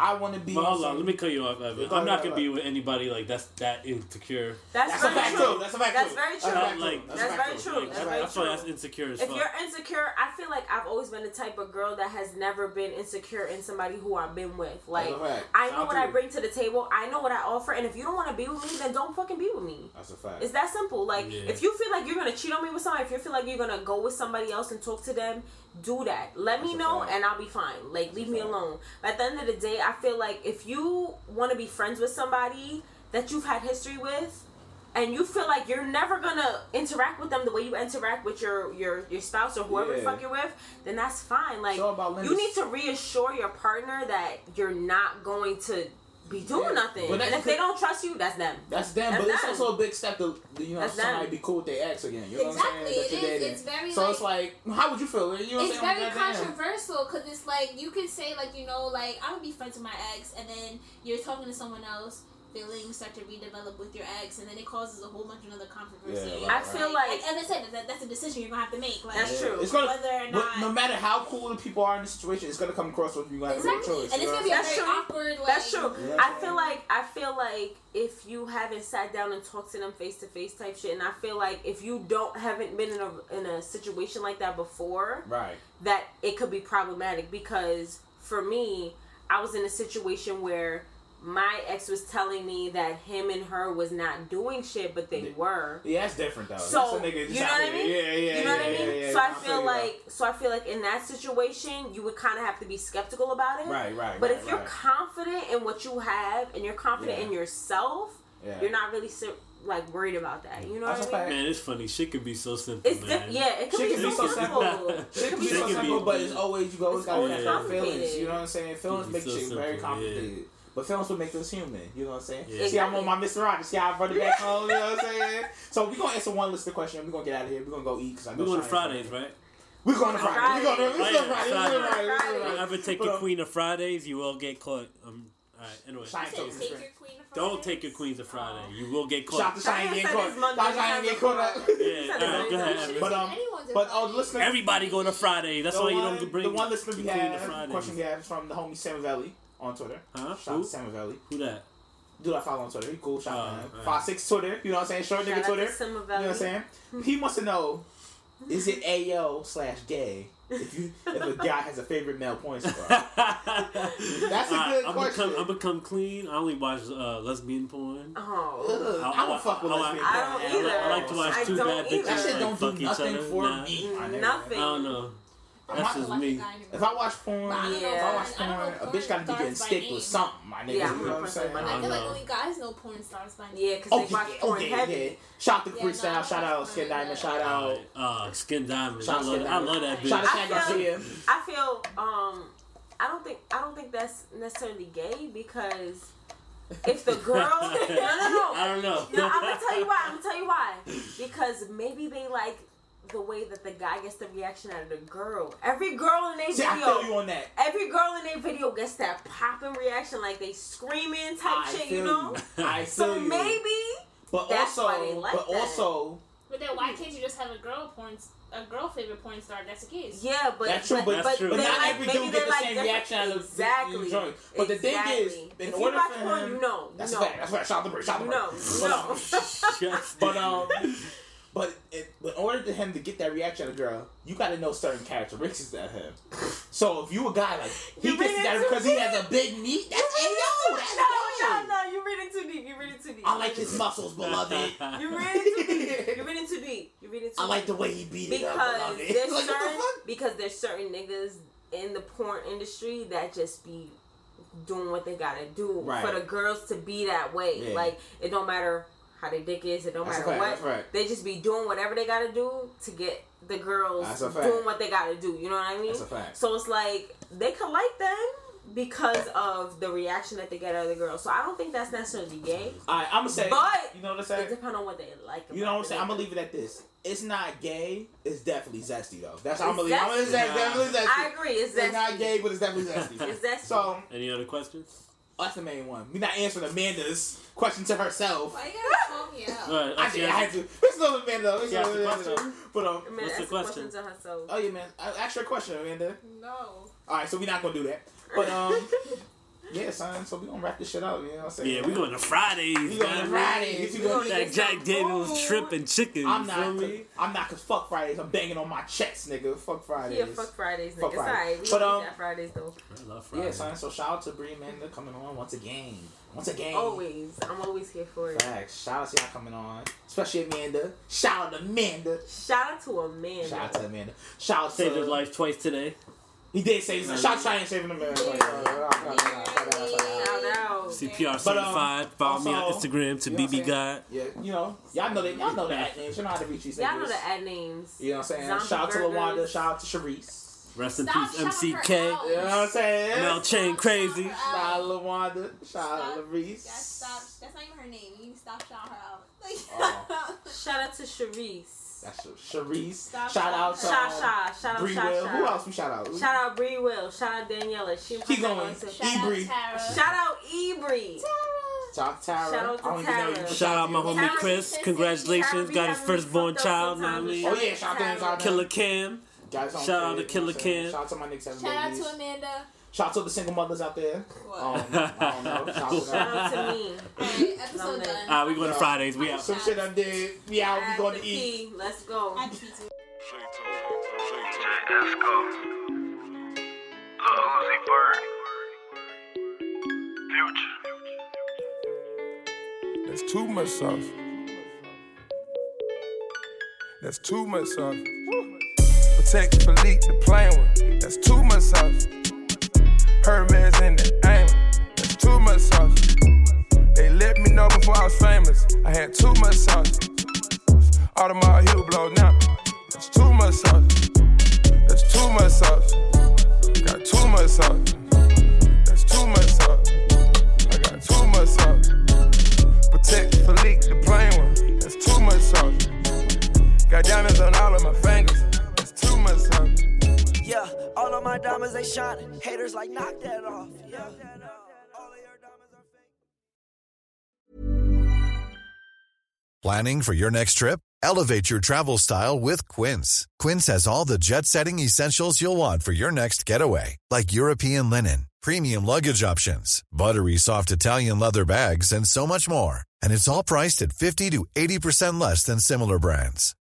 I want to be. Well, hold on, let me cut you off, Evan. I'm not gonna be with anybody like that's that insecure. That's, that's a fact true. That's a fact. That's very true. That's, like, that's, that's very true. Like, that's very I feel that's insecure as If fuck. you're insecure, I feel like I've always been the type of girl that has never been insecure in somebody who I've been with. Like I know what. I bring to the table. I know what I offer, and if you don't want to be with me, then don't fucking be with me. That's a fact. It's that simple. Like yeah. if you feel like you're gonna cheat on me with somebody, if you feel like you're gonna go with somebody else and talk to them, do that. Let me know and I'll be fine. Like leave me alone. At the end of the day, I feel like if you want to be friends with somebody that you've had history with and you feel like you're never gonna interact with them the way you interact with your your, your spouse or whoever yeah. fuck you're with, then that's fine. Like you need to reassure your partner that you're not going to be doing nothing. But and if they don't trust you, that's them. That's them. That's but them. it's also a big step to you know that's somebody them. be cool with their ex again. You know exactly. what I'm saying? It is. It's very. So like, it's like, how would you feel? You know it's very controversial because it's like you can say like you know like I would be friends with my ex and then you're talking to someone else feelings start to redevelop with your ex, and then it causes a whole bunch of other controversy. Yeah, I feel like, as I said, that, that's a decision you're gonna have to make. Like, that's true. It's gonna, whether or not, no matter how cool the people are in the situation, it's gonna come across with you guys. exactly. choice. And it's gonna be that's very true. awkward. Like, that's true. Yeah, I feel like I feel like if you haven't sat down and talked to them face to face type shit, and I feel like if you don't haven't been in a in a situation like that before, right? That it could be problematic because for me, I was in a situation where my ex was telling me that him and her was not doing shit, but they were. Yeah, that's different though. So you know what. I mean? Yeah, yeah. You know yeah, what I mean? Yeah, so I feel like, so I feel like in that situation, you would kind of have to be skeptical about it. Right, right. But right, if you're right. confident in what you have and you're confident in yourself, you're not really. Like worried about that. You know That's what I mean? Man, it's funny. Shit could be so simple. It's man. Di- yeah, it could be, be, so simple. Shit could be so simple, but it's always you always gotta have feelings. You know what I'm saying? Feelings make so shit simple, very complicated. Yeah. But films will make us human. You know what I'm saying? Yeah. See, I'm on my Mr. Rogers. See, I brought it back home. You know what I'm saying? So we're gonna answer one listener question. and We're gonna get out of here. We're gonna go eat because I know. We're going to Fridays, right? We're going to Fridays. We're going to Fridays. Friday. Ever take your queen of Fridays, you will get caught. Um, all right. Anyway, take don't take your queens of Friday. Oh. You will get caught. Shout to Cheyenne getting caught. Shout to Cheyenne getting caught up. Yeah. All right. Go ahead. But um, but oh, listen. Everybody going to Friday. That's why you don't bring the one listener we have. Question we have is from the homie Sam Valley on Twitter. Huh? Shout Who? Sam Valley. Who that? Dude, I follow on Twitter. He cool shot oh, right. Five six Twitter. You know what I'm saying? Short Shout nigga Twitter. You know what I'm saying? he wants to know, is it AO slash gay? If you if a guy has a favorite male porn star, that's a good I, question. Become, I become clean. I only watch uh, lesbian porn. Oh, I, I, I don't fuck with I, lesbian I, porn. I don't either. I like to watch two bad bitches. That shit don't fuck do other for nah. me. Mm, nothing. I don't know. That's just me. If I watch porn, yeah. if I watch porn, I porn a bitch gotta be getting stick name. with something, my nigga. Yeah, you know what I'm saying? I, I feel like only guys know porn stars by name. Yeah, because oh, they yeah, watch oh, porn yeah, heavy. Yeah. Shout to yeah, Chris no, shout out Skin Diamond, shout out uh, Skin Diamond. Shout I, love, I love that bitch. Shout out Skin Garcia. I feel um, I don't think I don't think that's necessarily gay because. If the girl, no, no, no, I don't know. No, I'm gonna tell you why. I'm gonna tell you why. Because maybe they like the way that the guy gets the reaction out of the girl. Every girl in their See, video, I feel you on that. Every girl in their video gets that popping reaction, like they screaming type I shit. You know. I so feel so maybe. But that's also, why they like but that. also. But then why can't you just have a girl porn, a girl favorite porn star? That's the case. Yeah, but that's true. But, that's true. but not like, every dude get the same reaction out of exactly. exactly. But the thing is, in if order for porn, him, no, that's no. fact. That's fact. Shout out to Shout out to No, no. but um. But, it, but in order for him to get that reaction out of a girl, you got to know certain characteristics of him. So if you a guy like he because he has a big meat, that's it. That's no, no, no. You're reading too deep. You're reading too deep. I like his muscles, beloved. You're reading too deep. You're reading too deep. You're too deep. I like the way he beat because it up, beloved. There's like, certain, the Because there's certain niggas in the porn industry that just be doing what they gotta do right. for the girls to be that way. Yeah. Like it don't matter how their dick is. It don't matter fact, what. They just be doing whatever they gotta do to get the girls doing what they gotta do. You know what I mean? So it's like they could like them because of the reaction that they get out of the girls. So I don't think that's necessarily gay. I'm gonna say, but you know what I'm saying. It depends on what they like. you know what I'm saying. I'm gonna leave it at this. It's not gay. It's definitely zesty though. That's how I'm gonna leave. I'm gonna say definitely zesty. I agree. It's, it's not gay, but it's definitely zesty. it's zesty. So, any other questions? That's the main one. We're not answering Amanda's question to herself. Why you gotta call me out? Right, I, did, I had to. This is Amanda. It's not Amanda. But um, Amanda what's the question? question to herself. Oh yeah, man. I asked her a question, Amanda. No. All right, so we're not gonna do that. But um. Yeah, son. So we gonna wrap this shit up. You know what I'm saying? Yeah, we going to Fridays. We going to man. Fridays. We going to That Jack Daniels food. shrimp and chicken. I'm not. feel me? I'm not. Cause fuck Fridays. I'm banging on my chest, nigga. Fuck Fridays. Yeah, fuck Fridays, nigga. Fuck It's Fridays. alright. We But, um, that Fridays though. I love Yeah, son. So shout out to Bree Amanda coming on once again. Once again. Always. I'm always here for it. Facts. Shout out to y'all coming on, especially Amanda. Shout out to Amanda. Shout out to Amanda. Shout out to Amanda. Shout out Saved to his life twice today. He did save his Shout out to Cheyenne saving him. Shout out. CPR But, um, certified. Follow me on Instagram to you know BB? God. Yeah, you know, y'all know that. Y'all know the ad names. You know how to reach these Y'all know the ad names. You know what I'm saying? Zombie shout out to. Lawanda. Shout out to Sharice. Rest in Stop peace, MCK. You know what I'm saying? Mel Chain Crazy. Shout out to Lawanda. Shout out to Stop. That's. That's not even her name. You need to stop shouting her out. Like, Oh. Shout out to Sharice. That's Sharice. Stop shout out to Sha um, Shout out Bree Will. Who else we shout out? Shout out Bree Will. Shout out Daniela. She Keep going. also- shout out Ebri. Tara. Shout out Ebri. Shout out Tara. Shout out to I don't even know Tara. you. Shout out my homie Tara- Chris. Congratulations. be Got his firstborn child. Know what I sometimes. mean? Oh yeah, shout out to him. Shout out to Killer Cam. Guys Shout out there, to Killer you know what I'm saying? Cam. Shout out to my niggas having Shout out to Amanda. Shout out to the single mothers out there. What? Um, I don't know. Shout out to Shout them. out to me. Alright, episode done. Alright, we going to Fridays. We out. Some shit I did. We out. We going to eat. Let's go. I. Let's go. Lil Uzi Vert. Future. That's too much sauce. That's too much sauce. Patek Philippe the plain one. That's too much sauce. Hermes in the aim. That's too much sauce. They let me know before I was famous. I had too much sauce. Audemars heel blow now. That's too much sauce. That's too much sauce. Got too much sauce. That's too much sauce. I got too much sauce. Patek Philippe, the plain one. That's too much sauce. Got diamonds on all of my fingers. That's too much sauce. Yeah, all of my diamonds they shining. Haters like knock that off. Yeah. Planning for your next trip? Elevate your travel style with Quince. Quince has all the jet setting essentials you'll want for your next getaway, like European linen, premium luggage options, buttery soft Italian leather bags, and so much more. And it's all priced at 50 to 80% less than similar brands.